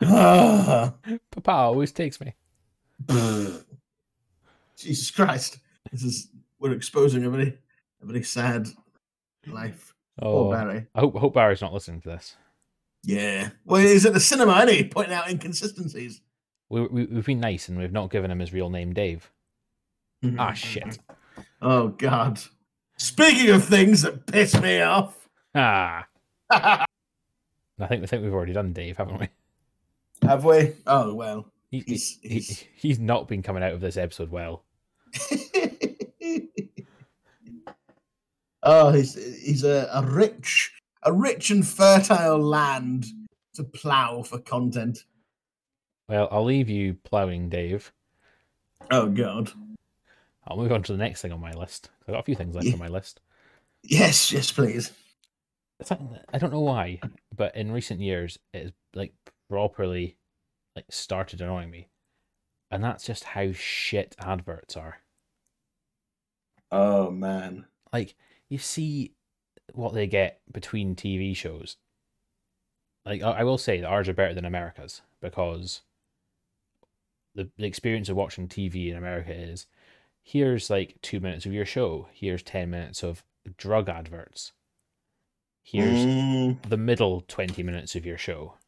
(sighs) Papa always takes me. Jesus Christ, this is we're exposing a very, a very sad life. Oh, Poor Barry. I hope, I hope Barry's not listening to this. Yeah, well, he's at the cinema, isn't he? Pointing out inconsistencies. We, we, we've been nice and we've not given him his real name, Dave. Ah, shit. Oh God. Speaking of things that piss me off, Ah. (laughs) I think we think we've already done Dave, haven't we? have we? Oh well. He, he- He's- he, he's- (laughs) he's not been coming out of this episode well. (laughs) oh, he's he's a, a rich, a rich and fertile land to plough for content. Well, I'll leave you ploughing, Dave. Oh God. I'll move on to the next thing on my list. I've got a few things left Yeah. on my list. Yes, yes, please. I don't know why, but in recent years, it has like properly like started annoying me, and that's just how shit adverts are. Oh man. Like you see what they get between TV shows. Like I, I will say that ours are better than America's because the the experience of watching TV in America is here's like two minutes of your show, here's ten minutes of drug adverts. Here's Mm, the middle 20 minutes of your show.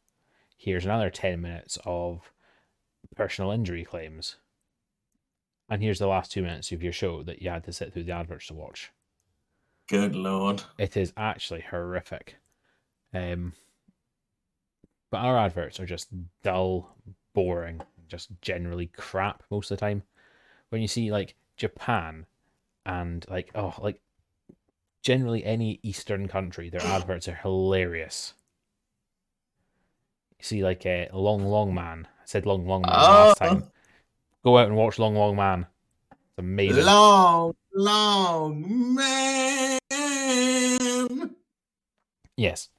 Here's another 10 minutes of personal injury claims. And here's the last two minutes of your show that you had to sit through the adverts to watch. good lord. It is actually horrific. Um, but our adverts are just dull, boring, just generally crap most of the time. When you see like Japan and like, oh, like generally any Eastern country, their (clears throat) adverts are hilarious. You see, like a Long Long Man. I said Long Long Man last Oh. time. Go out and watch Long Long Man. It's amazing. Long, long man. yes.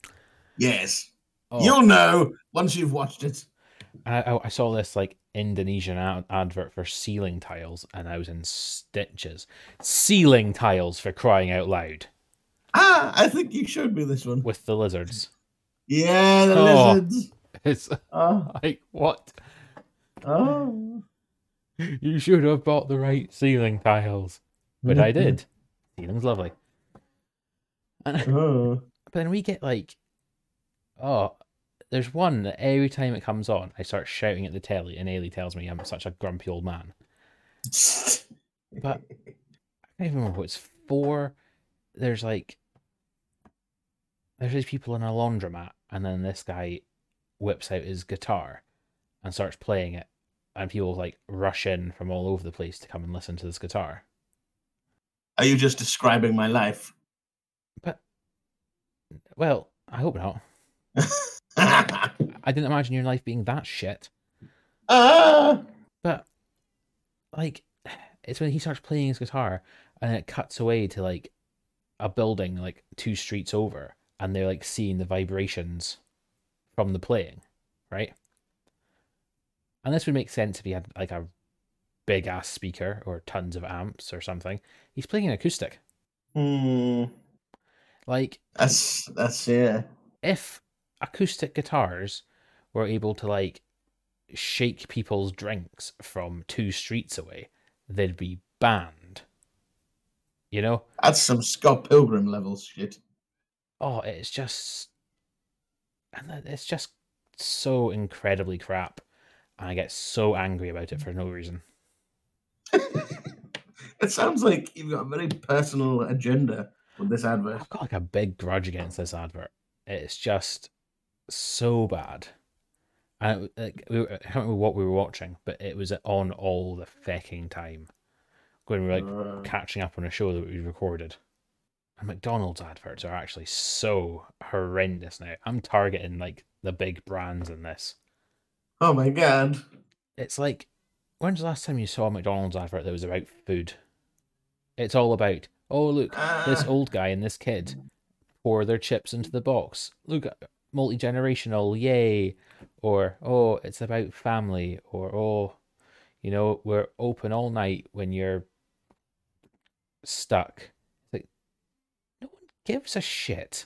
Yes. Oh. You'll know once you've watched it. I, I- I saw this like Indonesian ad- advert for ceiling tiles, and I was in stitches. Ceiling tiles for crying out loud Ah, I think you showed me this one. with the lizards. Yeah, the Oh. lizards. (laughs) It's Oh, like what? oh. You should have bought the right ceiling tiles, but I mm-hmm. did. Ceiling's lovely. (laughs) Oh. but then we get like, oh, there's one that every time it comes on, I start shouting at the telly, and Ailey tells me I'm such a grumpy old man. (laughs) But- I can't even remember what it's for. There's like there's these people in a laundromat, and then this guy whips out his guitar and starts playing it, and people like rush in from all over the place to come and listen to this guitar. Are you just describing my life? But well, I hope not. (laughs) I didn't imagine your life being that shit. ah. But like it's when he starts playing his guitar and it cuts away to like a building like two streets over and they're like seeing the vibrations from the playing, right? And this would make sense if he had like a big ass speaker or tons of amps or something. He's playing an acoustic. Hmm. Like That's that's yeah. if acoustic guitars were able to like shake people's drinks from two streets away, they'd be banned. You know? That's some Scott Pilgrim level shit. Oh, it's just and it's just so incredibly crap. And I get so angry about it for no reason. (laughs) it sounds like you've got a very personal agenda with this advert. I've got like a big grudge against this advert. It's just so bad. And it, like, we were, I can't remember what we were watching, but it was on all the fecking time when we were like Uh, catching up on a show that we recorded. And McDonald's adverts are actually so horrendous now. I'm targeting like the big brands in this. oh my god. It's like, when's the last time you saw a McDonald's advert that was about food? It's all about, oh, look, this Ah. old guy and this kid pour their chips into the box. Look, multi generational, yay. Or, oh, it's about family. Or, oh, you know, we're open all night when you're stuck. It's like, no one gives a shit.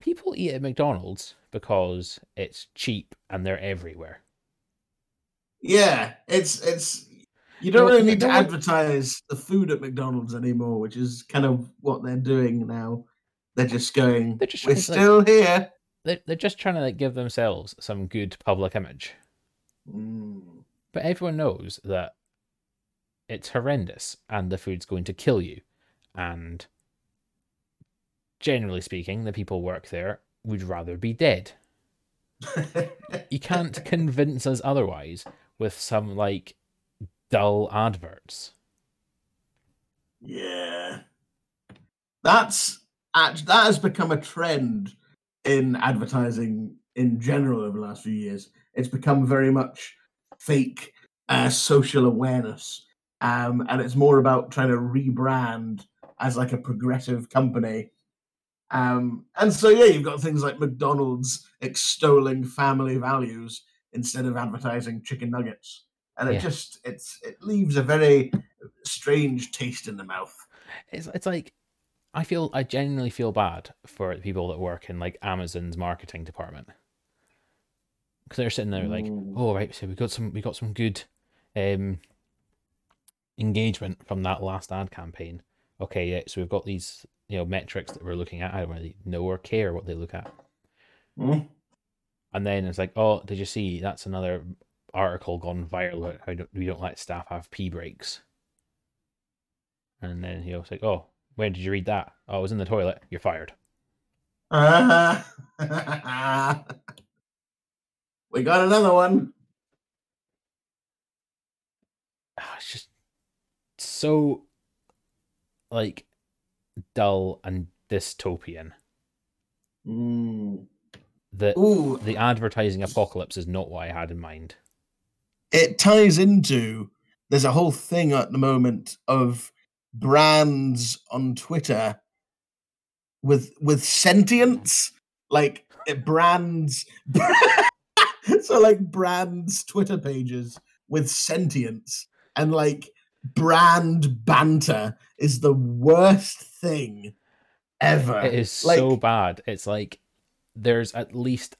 People eat at McDonald's because it's cheap and they're everywhere. Yeah, it's it's you don't really need to advertise the food at McDonald's anymore, which is kind of what they're doing now. They're just going, They're just- we're it's like- still here. They're, they're just trying to like give themselves some good public image. Mm. But everyone knows that it's horrendous and the food's going to kill you. And generally speaking, the people work there would rather be dead. You can't (laughs) convince us otherwise with some like dull adverts. yeah, that's that has become a trend in advertising in general over the last few years. It's become very much fake uh, social awareness, um, and it's more about trying to rebrand as like a progressive company. Um, and so yeah, you've got things like McDonald's extolling family values instead of advertising chicken nuggets, and it Yeah. just it's it leaves a very strange taste in the mouth. It's it's like I feel I genuinely feel bad for the people that work in like Amazon's marketing department because they're sitting there like, Mm. oh right, so we got some we got some good um engagement from that last ad campaign. Okay, yeah, so we've got these you know metrics that we're looking at. I don't really know or care what they look at. Mm. And then it's like, oh, did you see? That's another article gone viral how don't, we don't let staff have pee breaks. And then you know, it's like, oh, when did you read that? Oh, I was in the toilet. You're fired. (laughs) We got another one. Ah, It's just so like dull and dystopian Mm. that the advertising apocalypse is not what I had in mind. it ties into there's a whole thing at the moment of brands on Twitter with with sentience, like it brands. (laughs) so like brands Twitter pages with sentience and like brand banter is the worst thing ever. It is like, so bad. It's like there's at least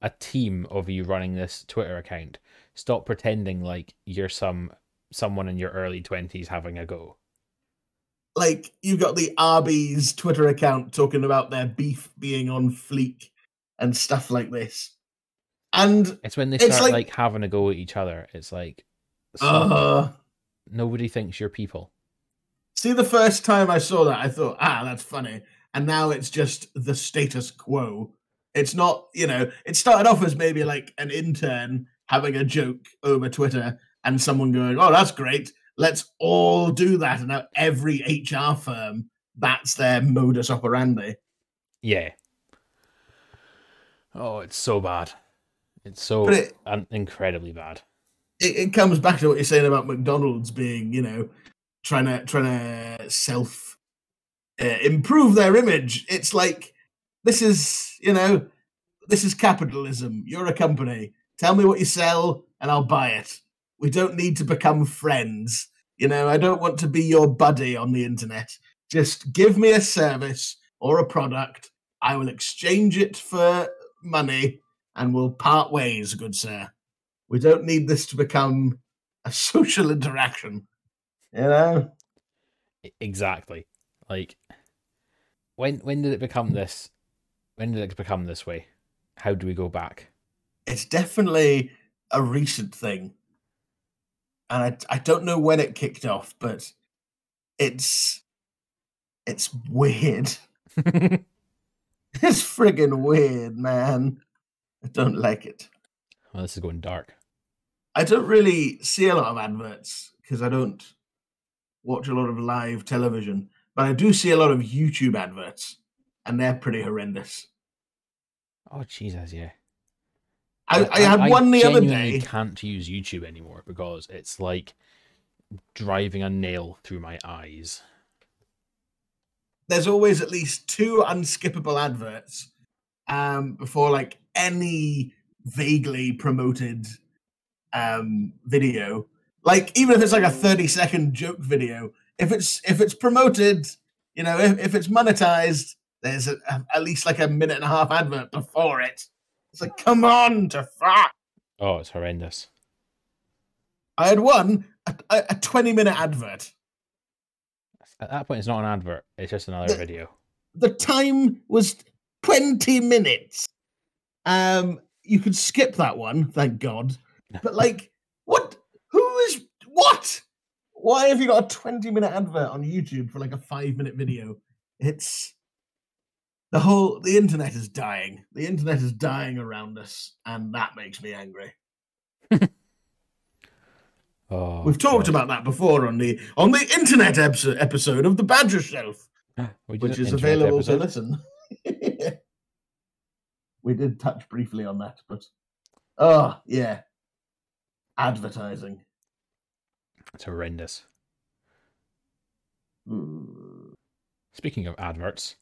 a team of you running this Twitter account. Stop pretending like you're some someone in your early twenties having a go. like you've got the Arby's Twitter account talking about their beef being on fleek and stuff like this. And It's when they start like, like- having a go at each other. It's like uh, nobody thinks you're people. see, the first time I saw that, I thought, ah, that's funny. And now it's just the status quo. It's not, you know, it started off as maybe like an intern having a joke over Twitter and someone going, oh, that's great. Let's all do that. And now every HR firm, that's their modus operandi. Yeah. Oh, it's so bad. It's so it, un- incredibly bad. It, it comes back to what you're saying about McDonald's being, you know, trying to trying to self uh, improve their image. It's like this is, you know, this is capitalism. You're a company. Tell me what you sell, and I'll buy it. We don't need to become friends. You know, I don't want to be your buddy on the internet. Just give me a service or a product. I will exchange it for money and we'll part ways, good sir. We don't need this to become a (laughs) social interaction. You know? Exactly. Like when when did it become this? When did it become this way? How do we go back? It's definitely a recent thing. And I, I don't know when it kicked off, but it's it's weird. (laughs) It's friggin' weird, man. I don't like it. well, this is going dark. I don't really see a lot of adverts because I don't watch a lot of live television, but I do see a lot of YouTube adverts, and they're pretty horrendous. Oh Jesus, yeah. I, I, had one the other day. Can't use YouTube anymore because it's like driving a nail through my eyes. There's always at least two unskippable adverts um, before like any vaguely promoted um, video. Like even if it's like a 30 second joke video, if it's if it's promoted, you know, if, if it's monetized, there's a, a- at least like a minute and a half advert before it. It's like, come on to fuck. Oh, it's horrendous. I had one a, a, 20 minute advert. At that point, it's not an advert. It's just another The- video. The time was 20 minutes. Um, you could skip that one, thank God. But like, what? Who is what? Why have you got a 20 minute advert on YouTube for like a five minute video? It's the whole the internet is dying. The internet is dying around us, and that makes me angry. (laughs) Oh, We've talked God. about that before on the on the internet episode episode of the Badger Shelf. Ah, which is available episode. to listen. (laughs) we did touch briefly on that, but oh yeah, advertising. It's horrendous. Mm. Speaking of adverts,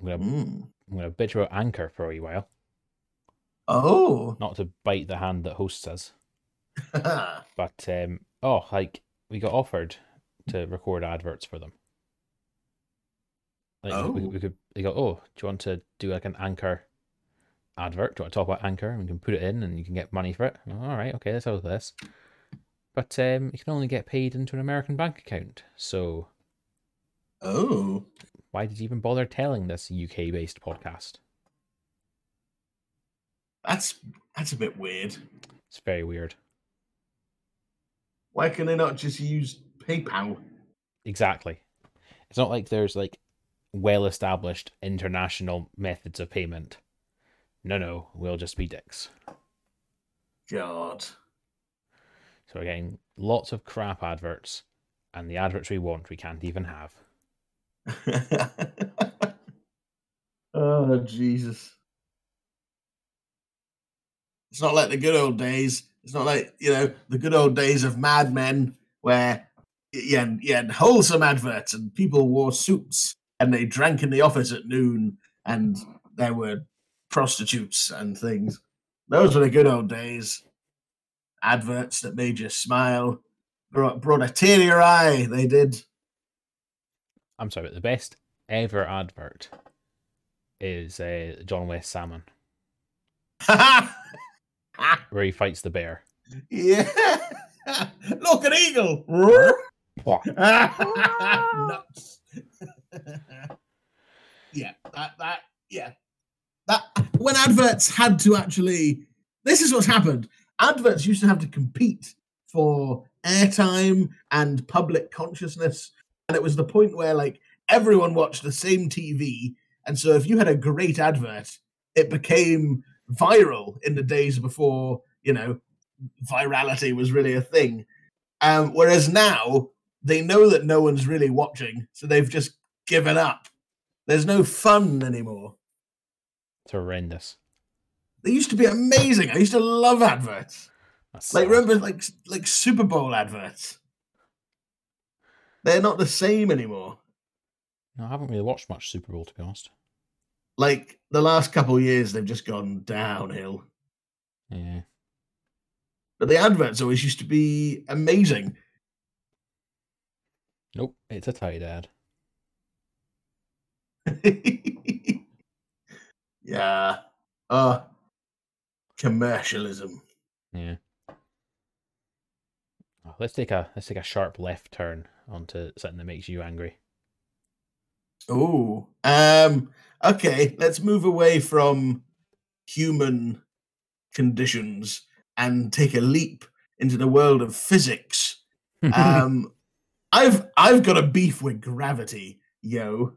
I'm gonna Mm. I'm gonna bitch about Anchor for a while. Oh, Not to bite the hand that hosts us, (laughs) but um, oh, like we got offered to record adverts for them. Like we, Oh. we could, they go, oh, do you want to do like an Anchor advert? Do you want to talk about Anchor? And we can put it in, and you can get money for it. All right, okay, let's have this. But um, you can only get paid into an American bank account. So oh, why did you even bother telling this UK-based podcast? that's that's a bit weird. It's very weird. Why can they not just use PayPal? Exactly. It's not like there's like well established international methods of payment. No, no, we'll just be dicks. God, So getting lots of crap adverts, and the adverts we want we can't even have. (laughs) oh Jesus. It's not like the good old days. It's not like, you know, the good old days of Mad Men where you had, you had wholesome adverts and people wore suits and they drank in the office at noon and there were prostitutes and things. Those were the good old days. Adverts that made you smile, brought, brought a tear to your eye. They did. I'm sorry, but the best ever advert is uh, John West Salmon, (laughs) where he fights the bear. yeah. (laughs) Look, an eagle. (laughs) Nuts. yeah, that, that, yeah. That when adverts had to actually, this is what's happened. Adverts used to have to compete for airtime and public consciousness, and it was the point where like everyone watched the same TV, and so if you had a great advert, it became viral in the days before you know virality was really a thing. Um, whereas now they know that no one's really watching, so they've just given up. There's no fun anymore. It's horrendous. They used to be amazing. I used to love adverts. That's Like sad. remember like like Super Bowl adverts. They're not the same anymore. No, I haven't really watched much Super Bowl to be honest. Like the last couple of years they've just gone downhill. Yeah. but the adverts always used to be amazing. Nope, it's a Tide ad. (laughs) yeah. Uh commercialism. Yeah. Oh, let's take a let's take a sharp left turn onto something that makes you angry. Oh, um, okay. Let's move away from human conditions and take a leap into the world of physics. (laughs) Um, I've I've got a beef with gravity, yo.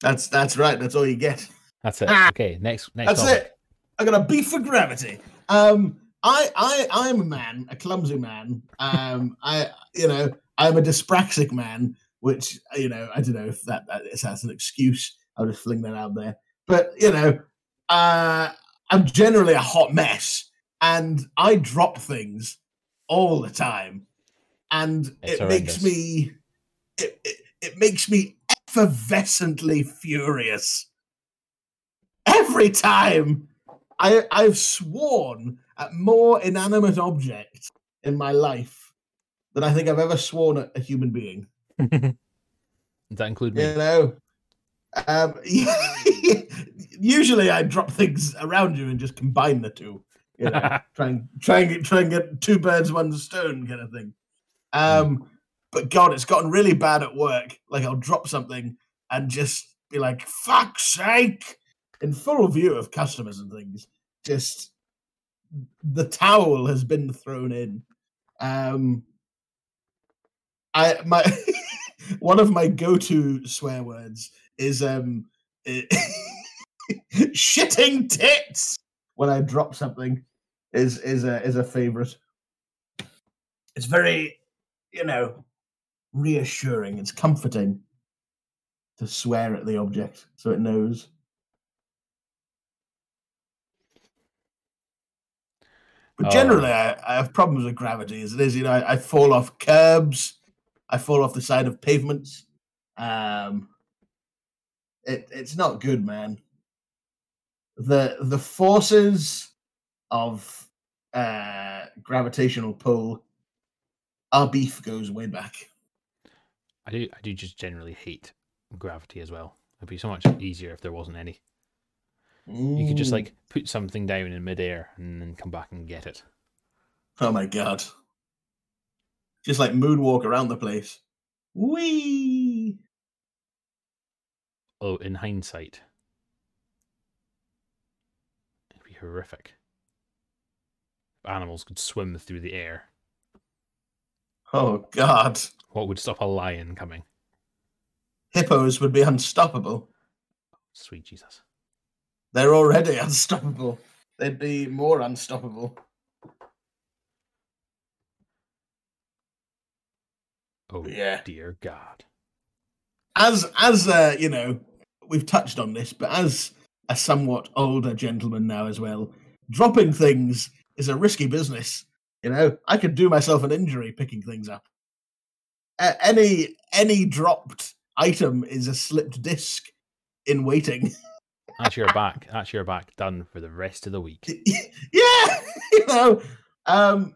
That's that's right. That's all you get. That's it. Ah! Okay, next next. That's topic. it. I got a beef for gravity. Um, I I I'm a man, a clumsy man. Um, I you know I'm a dyspraxic man, which you know I don't know if that, that is that's an excuse. I'll just fling that out there. But you know, uh, I'm generally a hot mess, and I drop things all the time, and It's it makes me it, it, it makes me effervescently furious every time I I've sworn at more inanimate objects in my life than I think I've ever sworn at a human being. (laughs) Does that include me? You know, um, (laughs) usually I drop things around you and just combine the two. You know, (laughs) try and try and get try and get two birds one stone kind of thing. Um, but God, it's gotten really bad at work. Like I'll drop something and just be like, "Fuck's sake!" in full view of customers and things. Just the towel has been thrown in. Um, I my (laughs) one of my go-to swear words is um (laughs) shitting tits when I drop something is is a is a favorite. It's very, you know, reassuring. It's comforting to swear at the object so it knows. But Oh. generally, I, I have problems with gravity as it is. You know, I, I fall off curbs, I fall off the side of pavements. Um, it it's not good, man. The the forces of uh, gravitational pull, our beef goes way back. I do. I do just generally hate gravity as well. It'd be so much easier if there wasn't any. You could just Mm. like put something down in midair and then come back and get it. oh my god, just like moonwalk around the place. Wee. Oh, in hindsight, it'd be horrific. If animals could swim through the air, Oh god, what would stop a lion coming? hippos would be unstoppable. Sweet Jesus. They're already (laughs) unstoppable. They'd be more unstoppable. Oh Yeah. dear God. as as uh, you know, we've touched on this, but as a somewhat older gentleman now as well, dropping things is a risky business. You know, I could do myself an injury picking things up. Uh, any any dropped item is a slipped disc in waiting. (laughs) That's your back. That's your back done for the rest of the week. (laughs) yeah, (laughs) you know. Um,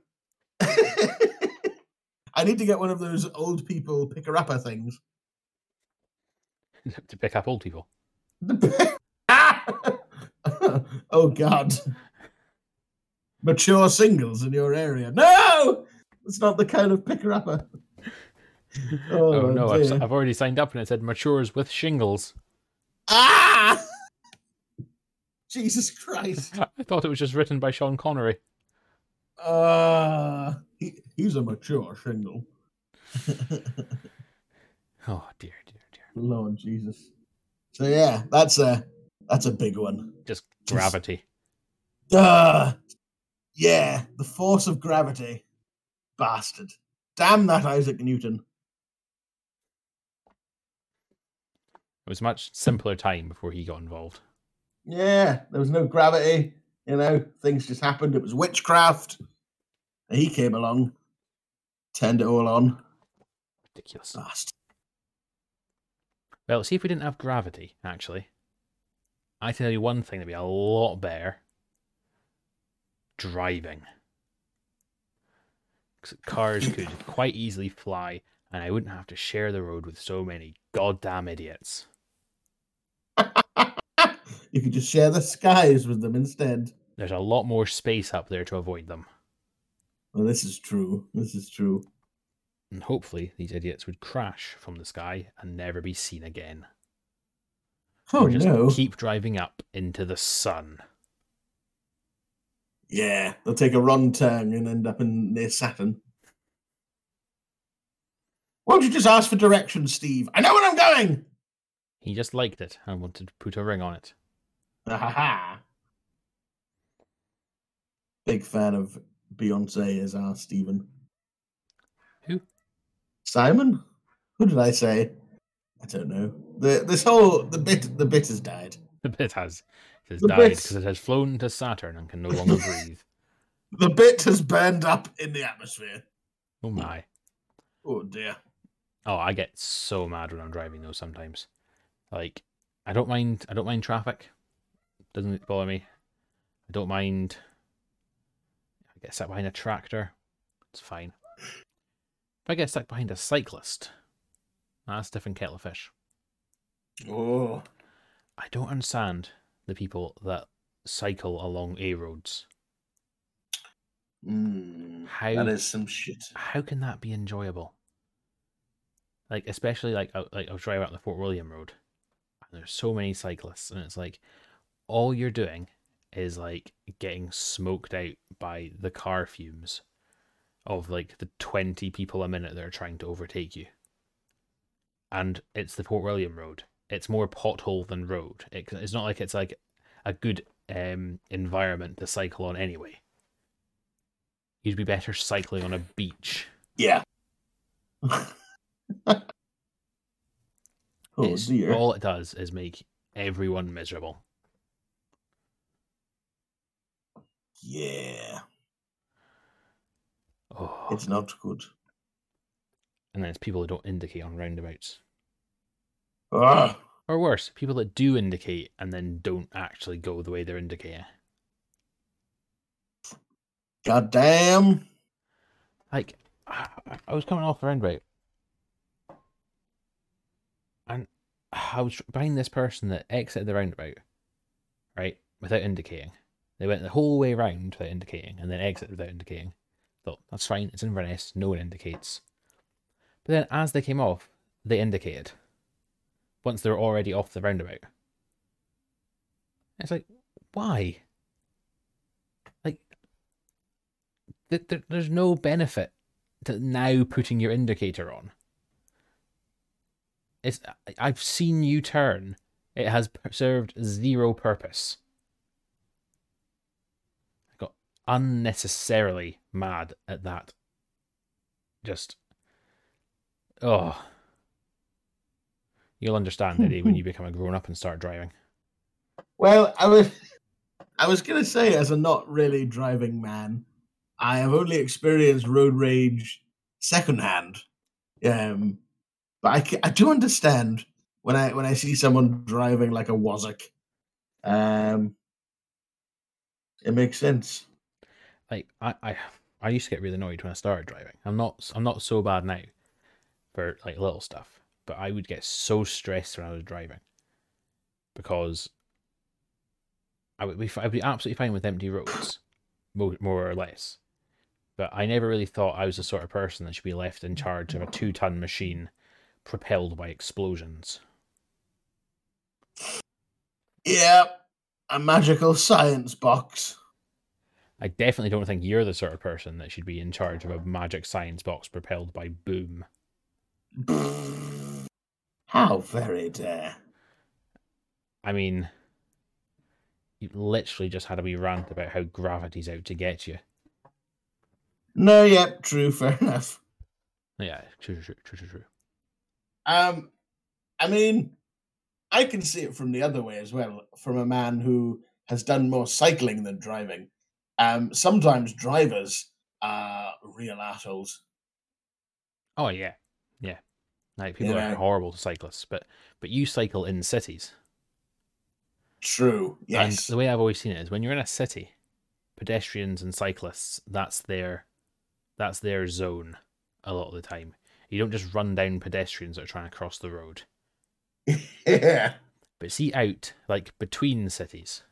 I need to get one of those old people picker upper things. to pick up old people. oh God. Mature singles in your area. No! It's not the kind of picker upper. (laughs) Oh, Oh, no, I've. I've already signed up and it said matures with shingles. Ah! (laughs) Jesus Christ. (laughs) I thought it was just written by Sean Connery. Uh, he, he's a mature shingle. Oh dear, dear, dear. Lord Jesus. So yeah, that's a that's a big one. Just Just- gravity. Uh, yeah, the force of gravity. Bastard. Damn that Isaac Newton. Was a much simpler time before he got involved. Yeah, there was no gravity. You know, things just happened. It was witchcraft. He came along, turned it all on. Ridiculous. Bastard. Well, see if we didn't have gravity, actually. I tell you one thing that'd be a lot better. driving. Cars could (laughs) quite easily fly, and I wouldn't have to share the road with so many goddamn idiots. You could just share the skies with them instead. There's a lot more space up there to avoid them. Well, this is true. This is true. And hopefully, these idiots would crash from the sky and never be seen again. Oh or just no! keep driving up into the sun. Yeah, they'll take a wrong turn and end up in near Saturn. Why don't you just ask for directions, Steve? I know where I'm going. He just liked it and wanted to put a ring on it. Ha! (laughs) Big fan of Beyonce as our Stephen. Who? Simon? Who did I say? I don't know. The this whole the bit the bit has died. The bit has it has The died because it has flown to Saturn and can no longer (laughs) breathe. The bit has burned up in the atmosphere. Oh my. Oh dear. Oh, I get so mad when I'm driving though sometimes. Like I don't mind I don't mind traffic. Doesn't bother me. I don't mind I get stuck behind a tractor. It's fine. If I get stuck behind a cyclist, that's a different kettle of fish. Oh. I don't understand the people that cycle along A roads. Mm, How that is some shit. how can that be enjoyable? Like especially like out- like I was driving out the Fort William Road, and there's so many cyclists, and it's like all you're doing is like getting smoked out by the car fumes of like the twenty people a minute that are trying to overtake you. And it's the Fort William Road. It's more pothole than road. It, it's not like it's like a good um environment to cycle on anyway. You'd be better cycling on a beach. Yeah. (laughs) oh It's- dear. All it does is make everyone miserable. Yeah. Oh. It's not good. And then it's people that don't indicate on roundabouts. Ah. Or worse, people that do indicate and then don't actually go the way they're indicating. God damn. Like, I I was coming off the roundabout. And I was behind this person that exited the roundabout, right, without indicating. They went the whole way round without indicating and then exited without indicating. Thought, that's fine, it's Inverness, no one indicates. But then as they came off, they indicated. Once they were already off the roundabout. It's like, why? Like, th- th- there's no benefit to now putting your indicator on. It's I've seen you turn. It has served zero purpose. I got unnecessarily mad at that. Just oh. You'll understand, Eddie, when you (laughs) become a grown up and start driving. Well, I was I was gonna say, as a not really driving man, I have only experienced road rage secondhand. Um, but I, I do understand when I when I see someone driving like a Wazak. Um, it makes sense. Like I, I I used to get really annoyed when I started driving. I'm not I'm not so bad now for like little stuff, but I would get so stressed when I was driving because I would be I'd be absolutely fine with empty roads, more, more or less. But I never really thought I was the sort of person that should be left in charge of a two ton machine propelled by explosions. Yeah, a magical science box. I definitely don't think you're the sort of person that should be in charge of a magic science box propelled by boom. (laughs) How very dare! I mean, you literally just had a wee rant about how gravity's out to get you. No, yep, true, (laughs) fair enough. Yeah, true, true, true, true, true. Um, I mean, I can see it from the other way as well, from a man who has done more cycling than driving. Um, sometimes drivers are real assholes. Oh yeah, yeah. Like people Yeah. are horrible to cyclists, but but you cycle in cities, True. and Yes. the way I've always seen it is when you're in a city, pedestrians and cyclists, that's their that's their zone a lot of the time. You don't just run down pedestrians that are trying to cross the road. (laughs) yeah. But see out like between cities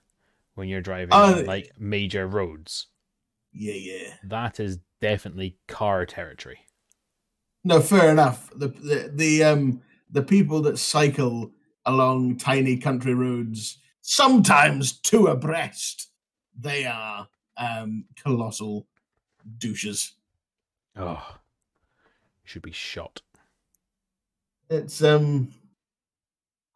when you're driving Oh, on, like major roads. Yeah, yeah. That is definitely car territory. No, fair enough. The the the um the people that cycle along tiny country roads, sometimes two abreast, they are um colossal douches. Oh, should be shot. It's um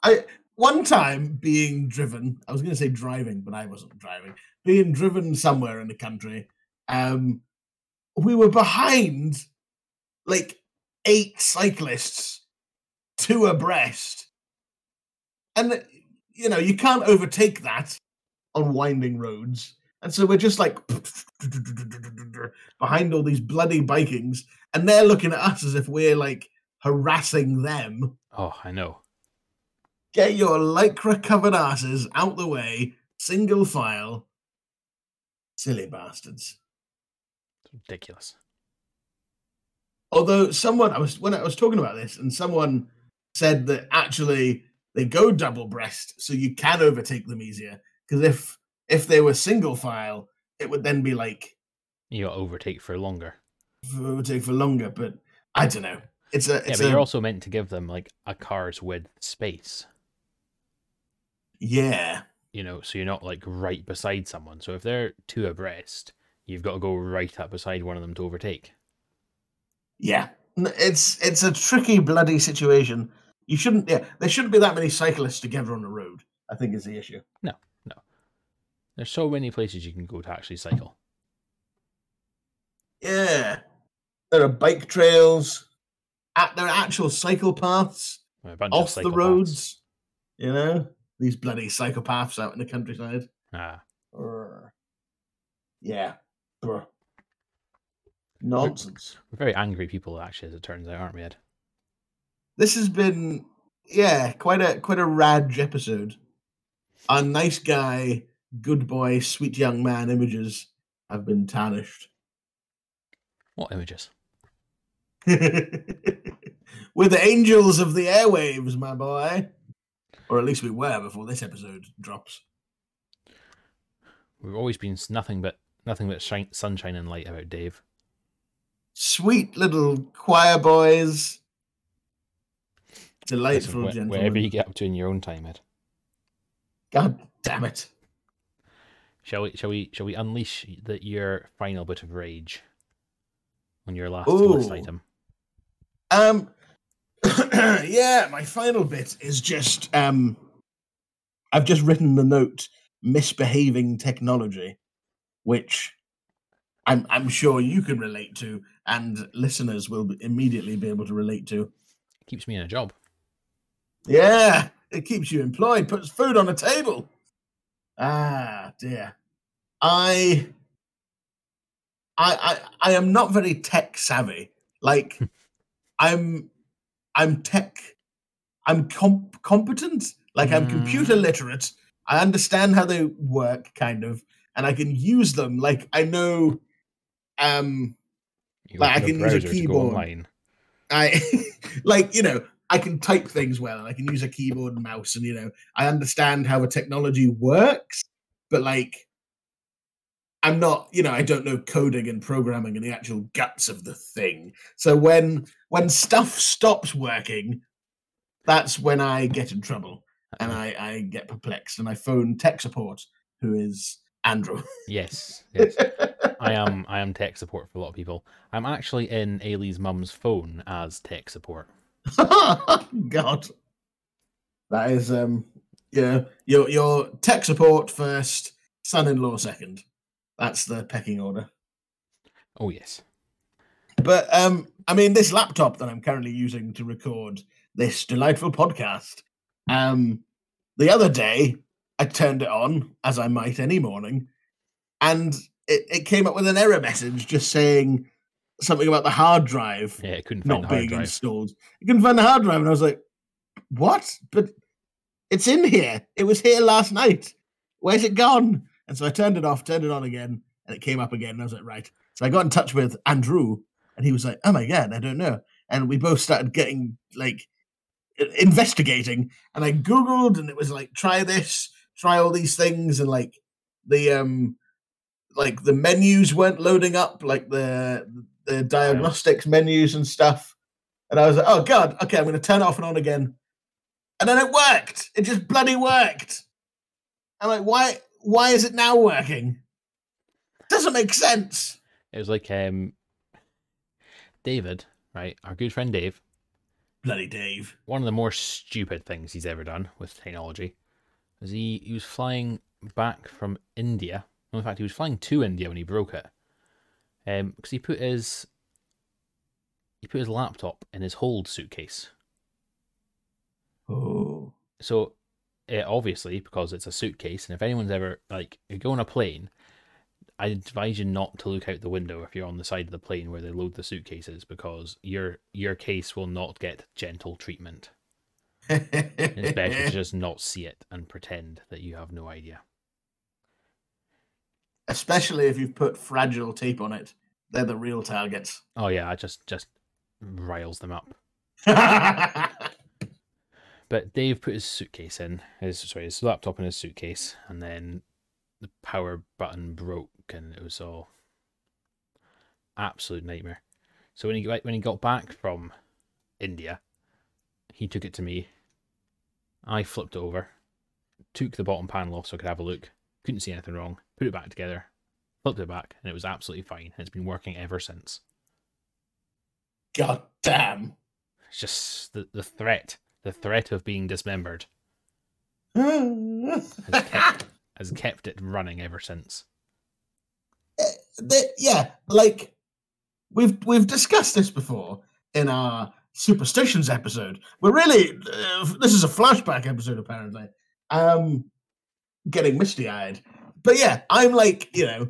I one time being driven, I was gonna say driving, but I wasn't driving, being driven somewhere in the country, um we were behind like eight cyclists, two abreast. And you know, you can't overtake that on winding roads. And so we're just like behind all these bloody bikings, and they're looking at us as if we're like harassing them. Oh, I know. Get your lycra covered asses out the way, single file. Silly bastards. It's ridiculous. Although someone I was when I was talking about this, and someone said that actually they go double breast, so you can overtake them easier. Because if if they were single file, it would then be like You overtake for longer. overtake for longer. But I don't know. It's a Yeah, it's but a you're also meant to give them like a car's width space. Yeah. You know, so you're not like right beside someone. So if they're two abreast, you've got to go right up beside one of them to overtake. Yeah, it's it's a tricky bloody situation. You shouldn't. Yeah, there shouldn't be that many cyclists together on the road. I think is the issue. No, no. There's so many places you can go to actually cycle. Yeah, there are bike trails. At there are actual cycle paths A bunch of off the cycle paths. roads. You know these bloody psychopaths out in the countryside. Ah, Urgh. Yeah, bruh. Nonsense. we're very angry people actually, as it turns out, aren't we, Ed? This has been yeah, quite a quite a rad episode. Our nice guy, good boy, sweet young man images have been tarnished. What images? (laughs) We're the angels of the airwaves, my boy. Or at least we were before this episode drops. We've always been nothing but nothing but shine, sunshine and light about Dave. Sweet little choir boys. Listen, Delightful wh- gentlemen. wherever you get up to in your own time, Ed. God damn it. Shall we? Shall we? Shall we unleash the, your final bit of rage on your last Ooh. list item? Um, (clears throat) yeah, my final bit is just um, I've just written the note misbehaving technology, which I'm I'm sure you can relate to, and listeners will immediately be able to relate to. Keeps me in a job. Yeah, it keeps you employed, puts food on the table. Ah, dear. I I I, I am not very tech savvy. Like (laughs) I'm I'm tech I'm comp- competent. Like I'm computer Mm. literate. I understand how they work kind of and I can use them like I know um You Like, I can use a browser to go keyboard. I (laughs) like you know I can type things well and I can use a keyboard and mouse and you know I understand how a technology works, but like I'm not you know I don't know coding and programming and the actual guts of the thing. So when when stuff stops working, that's when I get in trouble and I I get perplexed and I phone tech support, who is Andrew. Yes, (laughs) yes. I am. I am tech support for a lot of people. I'm actually in Ailey's mum's phone as tech support. (laughs) God, that is um, yeah, your your tech support first, son-in-law second. That's the pecking order. Oh yes. But um, I mean, this laptop that I'm currently using to record this delightful podcast, um, the other day I turned it on as I might any morning, and it, it came up with an error message just saying something about the hard drive Yeah, I couldn't find not the hard being drive. installed. You couldn't find the hard drive, and I was like, "What?" But it's in here. It was here last night. Where's it gone? And so I turned it off, turned it on again, and it came up again. And I was like, right. So I got in touch with Andrew, and he was like, oh my god, I don't know. And we both started getting like investigating, and I googled, and it was like, try this, try all these things, and like the um, like the menus weren't loading up, like the the diagnostics menus and stuff. And I was like, oh god, okay, I'm going to turn it off and on again. And then it worked. It just bloody worked. I'm like, why? Why is it now working? Doesn't make sense. It was like um, David, right? Our good friend Dave. Bloody Dave. One of the more stupid things he's ever done with technology is he, he was flying back from India. No, in fact, he was flying to India when he broke it. Um, because he put his he put his laptop in his hold suitcase. Oh. So, uh, obviously, because it's a suitcase, and if anyone's ever like you go on a plane, I advise you not to look out the window if you're on the side of the plane where they load the suitcases, because your your case will not get gentle treatment. It's better to (laughs) just not see it and pretend that you have no idea. Especially if you've put fragile tape on it. They're the real targets. Oh yeah, I just just riles them up. (laughs) But Dave put his suitcase in his sorry his laptop in his suitcase, and then the power button broke, and it was all absolute nightmare. So when he got when he got back from India, he took it to me. I flipped it over, took the bottom panel off so I could have a look. Couldn't see anything wrong. Put it back together, flipped it back, and it was absolutely fine. And it's been working ever since. God damn. It's just the, the threat, the threat of being dismembered (laughs) has kept has kept it running ever since. the, yeah, like we've we've discussed this before in our superstitions episode. We're really uh, this is a flashback episode apparently. Um, getting misty eyed, but yeah, I'm like you know,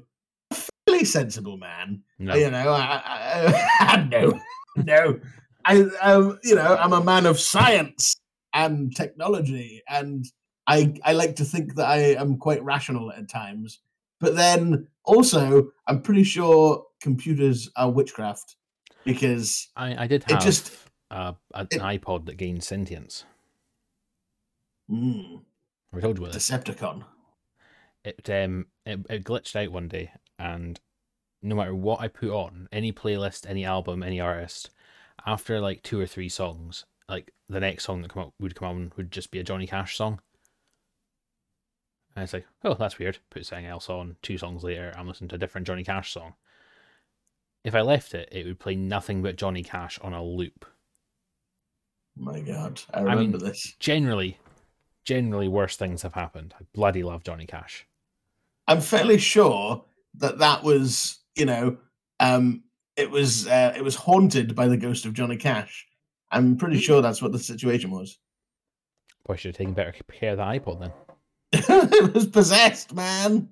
a fairly sensible man. No, You know, I, I, (laughs) I no, (laughs) no, I um, you know, I'm a man of science and technology, and I I like to think that I am quite rational at times. But then also, I'm pretty sure computers are witchcraft because I, I did it have just- uh, an it- iPod that gained sentience. mm, We told you about this. Decepticon. It um it, it glitched out one day, and no matter what I put on, any playlist, any album, any artist, after like two or three songs, like the next song that come up would come on would just be a Johnny Cash song. And it's like, oh, that's weird. Put something else on. Two songs later, I'm listening to a different Johnny Cash song. If I left it, it would play nothing but Johnny Cash on a loop. My God, I mean- remember this. Generally, generally worse things have happened. I bloody love Johnny Cash. I'm fairly sure that that was, you know, um, it was uh, it was haunted by the ghost of Johnny Cash. I'm pretty sure that's what the situation was. Boy, I should have taken better care of the iPod then. (laughs) it was possessed, man.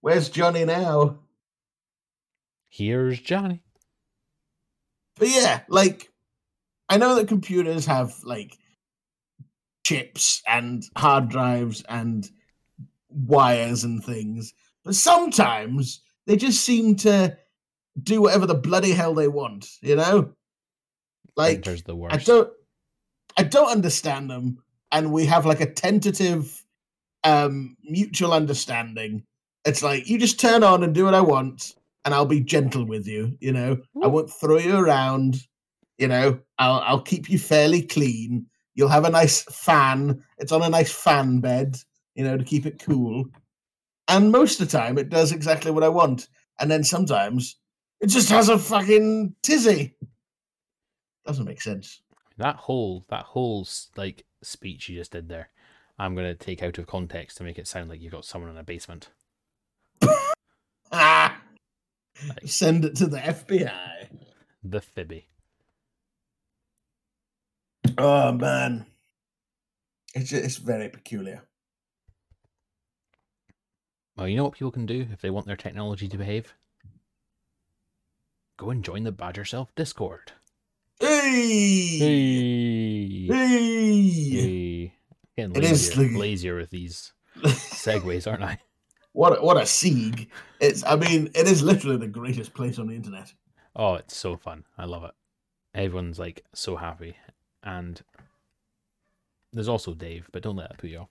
Where's Johnny now? Here's Johnny. But yeah, like I know that computers have like chips and hard drives and wires and things, but sometimes they just seem to do whatever the bloody hell they want, you know? Like Printer's the I don't I don't understand them and we have like a tentative um mutual understanding. It's like you just turn on and do what I want and I'll be gentle with you, you know. I won't throw you around, you know. I'll I'll keep you fairly clean. You'll have a nice fan. It's on a nice fan bed, you know, to keep it cool. And most of the time it does exactly what I want. And then sometimes it just has a fucking tizzy. Doesn't make sense. That whole that whole like speech you just did there, I'm gonna take out of context to make it sound like you've got someone in a basement. Ah! (laughs) Like- Send it to the FBI. The fibby. Oh man, it's it's very peculiar. Well, you know what people can do if they want their technology to behave? Go and join the Badger Shelf Discord. Hey, Hey, hey. hey. Getting It is lazier, the- lazier with these (laughs) segues, aren't I? what a, what a sieg! It's I mean, it is literally the greatest place on the internet. Oh, it's so fun. I love it. Everyone's like so happy. And there's also Dave, but don't let that put you off.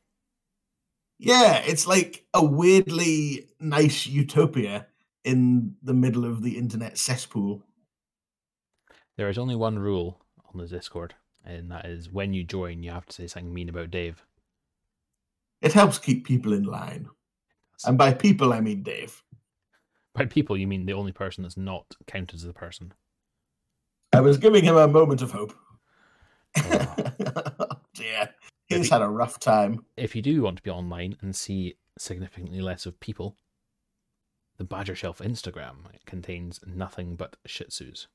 Yeah, it's like a weirdly nice utopia in the middle of the internet cesspool. There is only one rule on the Discord, and that is when you join, you have to say something mean about Dave. It helps keep people in line. And by people, I mean Dave. By people, you mean the only person that's not counted as a person. I was giving him a moment of hope. Oh. (laughs) dear. He's had a rough time. If you do want to be online and see significantly less of people, the Badger Shelf Instagram contains nothing but Shih Tzus.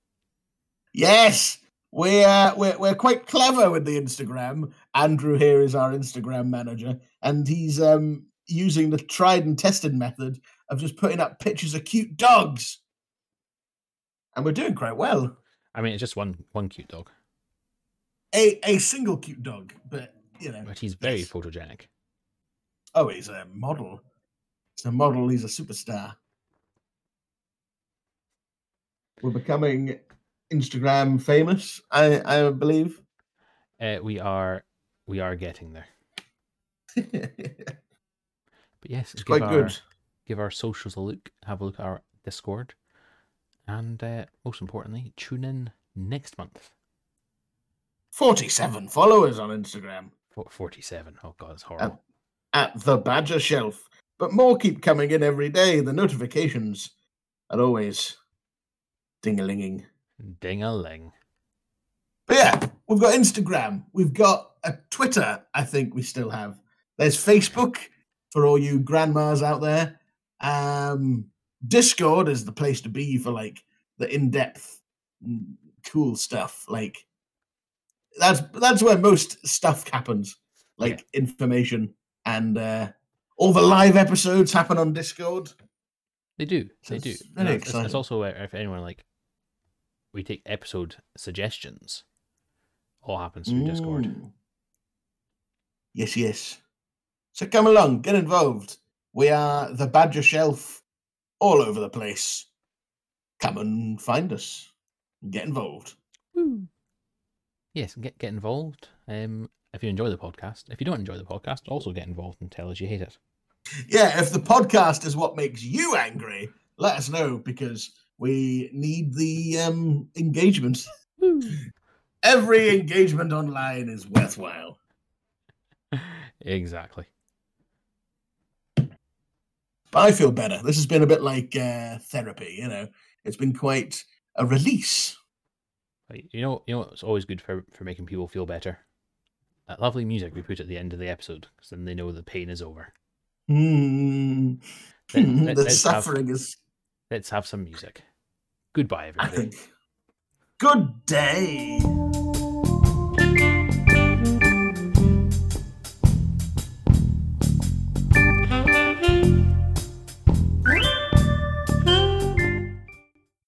Yes, we uh, we're we're quite clever with the Instagram. Andrew here is our Instagram manager, and he's um using the tried and tested method of just putting up pictures of cute dogs, and we're doing quite well. I mean, it's just one one cute dog, A a single cute dog, but you know, but he's very Yes. photogenic. oh, he's a model. He's a model. He's a superstar. We're becoming Instagram famous. I I believe. Uh, we are we are getting there. (laughs) But yes, give quite our, good. give our socials a look, have a look at our Discord, and uh, most importantly, tune in next month. 47 followers on Instagram 47. Oh, God, it's horrible. at the Badger Shelf. But more keep coming in every day. The notifications are always ding-a-linging. Ding a ling. But yeah, we've got Instagram. We've got a Twitter, I think we still have. There's Facebook for all you grandmas out there. Um, Discord is the place to be for like the in-depth mm, cool stuff. Like that's that's where most stuff happens. Like information and uh all the live episodes happen on Discord. They do. They do. it's And very it's- it's, it's also where if anyone like, we take episode suggestions. All happens through Discord. Mm. Yes, yes. So come along, get involved. We are the Badger Shelf all over the place. Come and find us. and Get involved. Woo. Yes, get get involved. Um, if you enjoy the podcast, if you don't enjoy the podcast, also get involved and tell us you hate it. Yeah, if the podcast is what makes you angry, let us know because we need the um, engagement. (laughs) Every engagement online is worthwhile. exactly. But I feel better. This has been a bit like uh, therapy, you know. It's been quite a release. You know, you know, it's always good for for making people feel better. That lovely music we put at the end of the episode, because then they know the pain is over. Hmm. Let- let- (laughs) the let's have- suffering is, Let's have some music. Goodbye, everybody. think. Good day.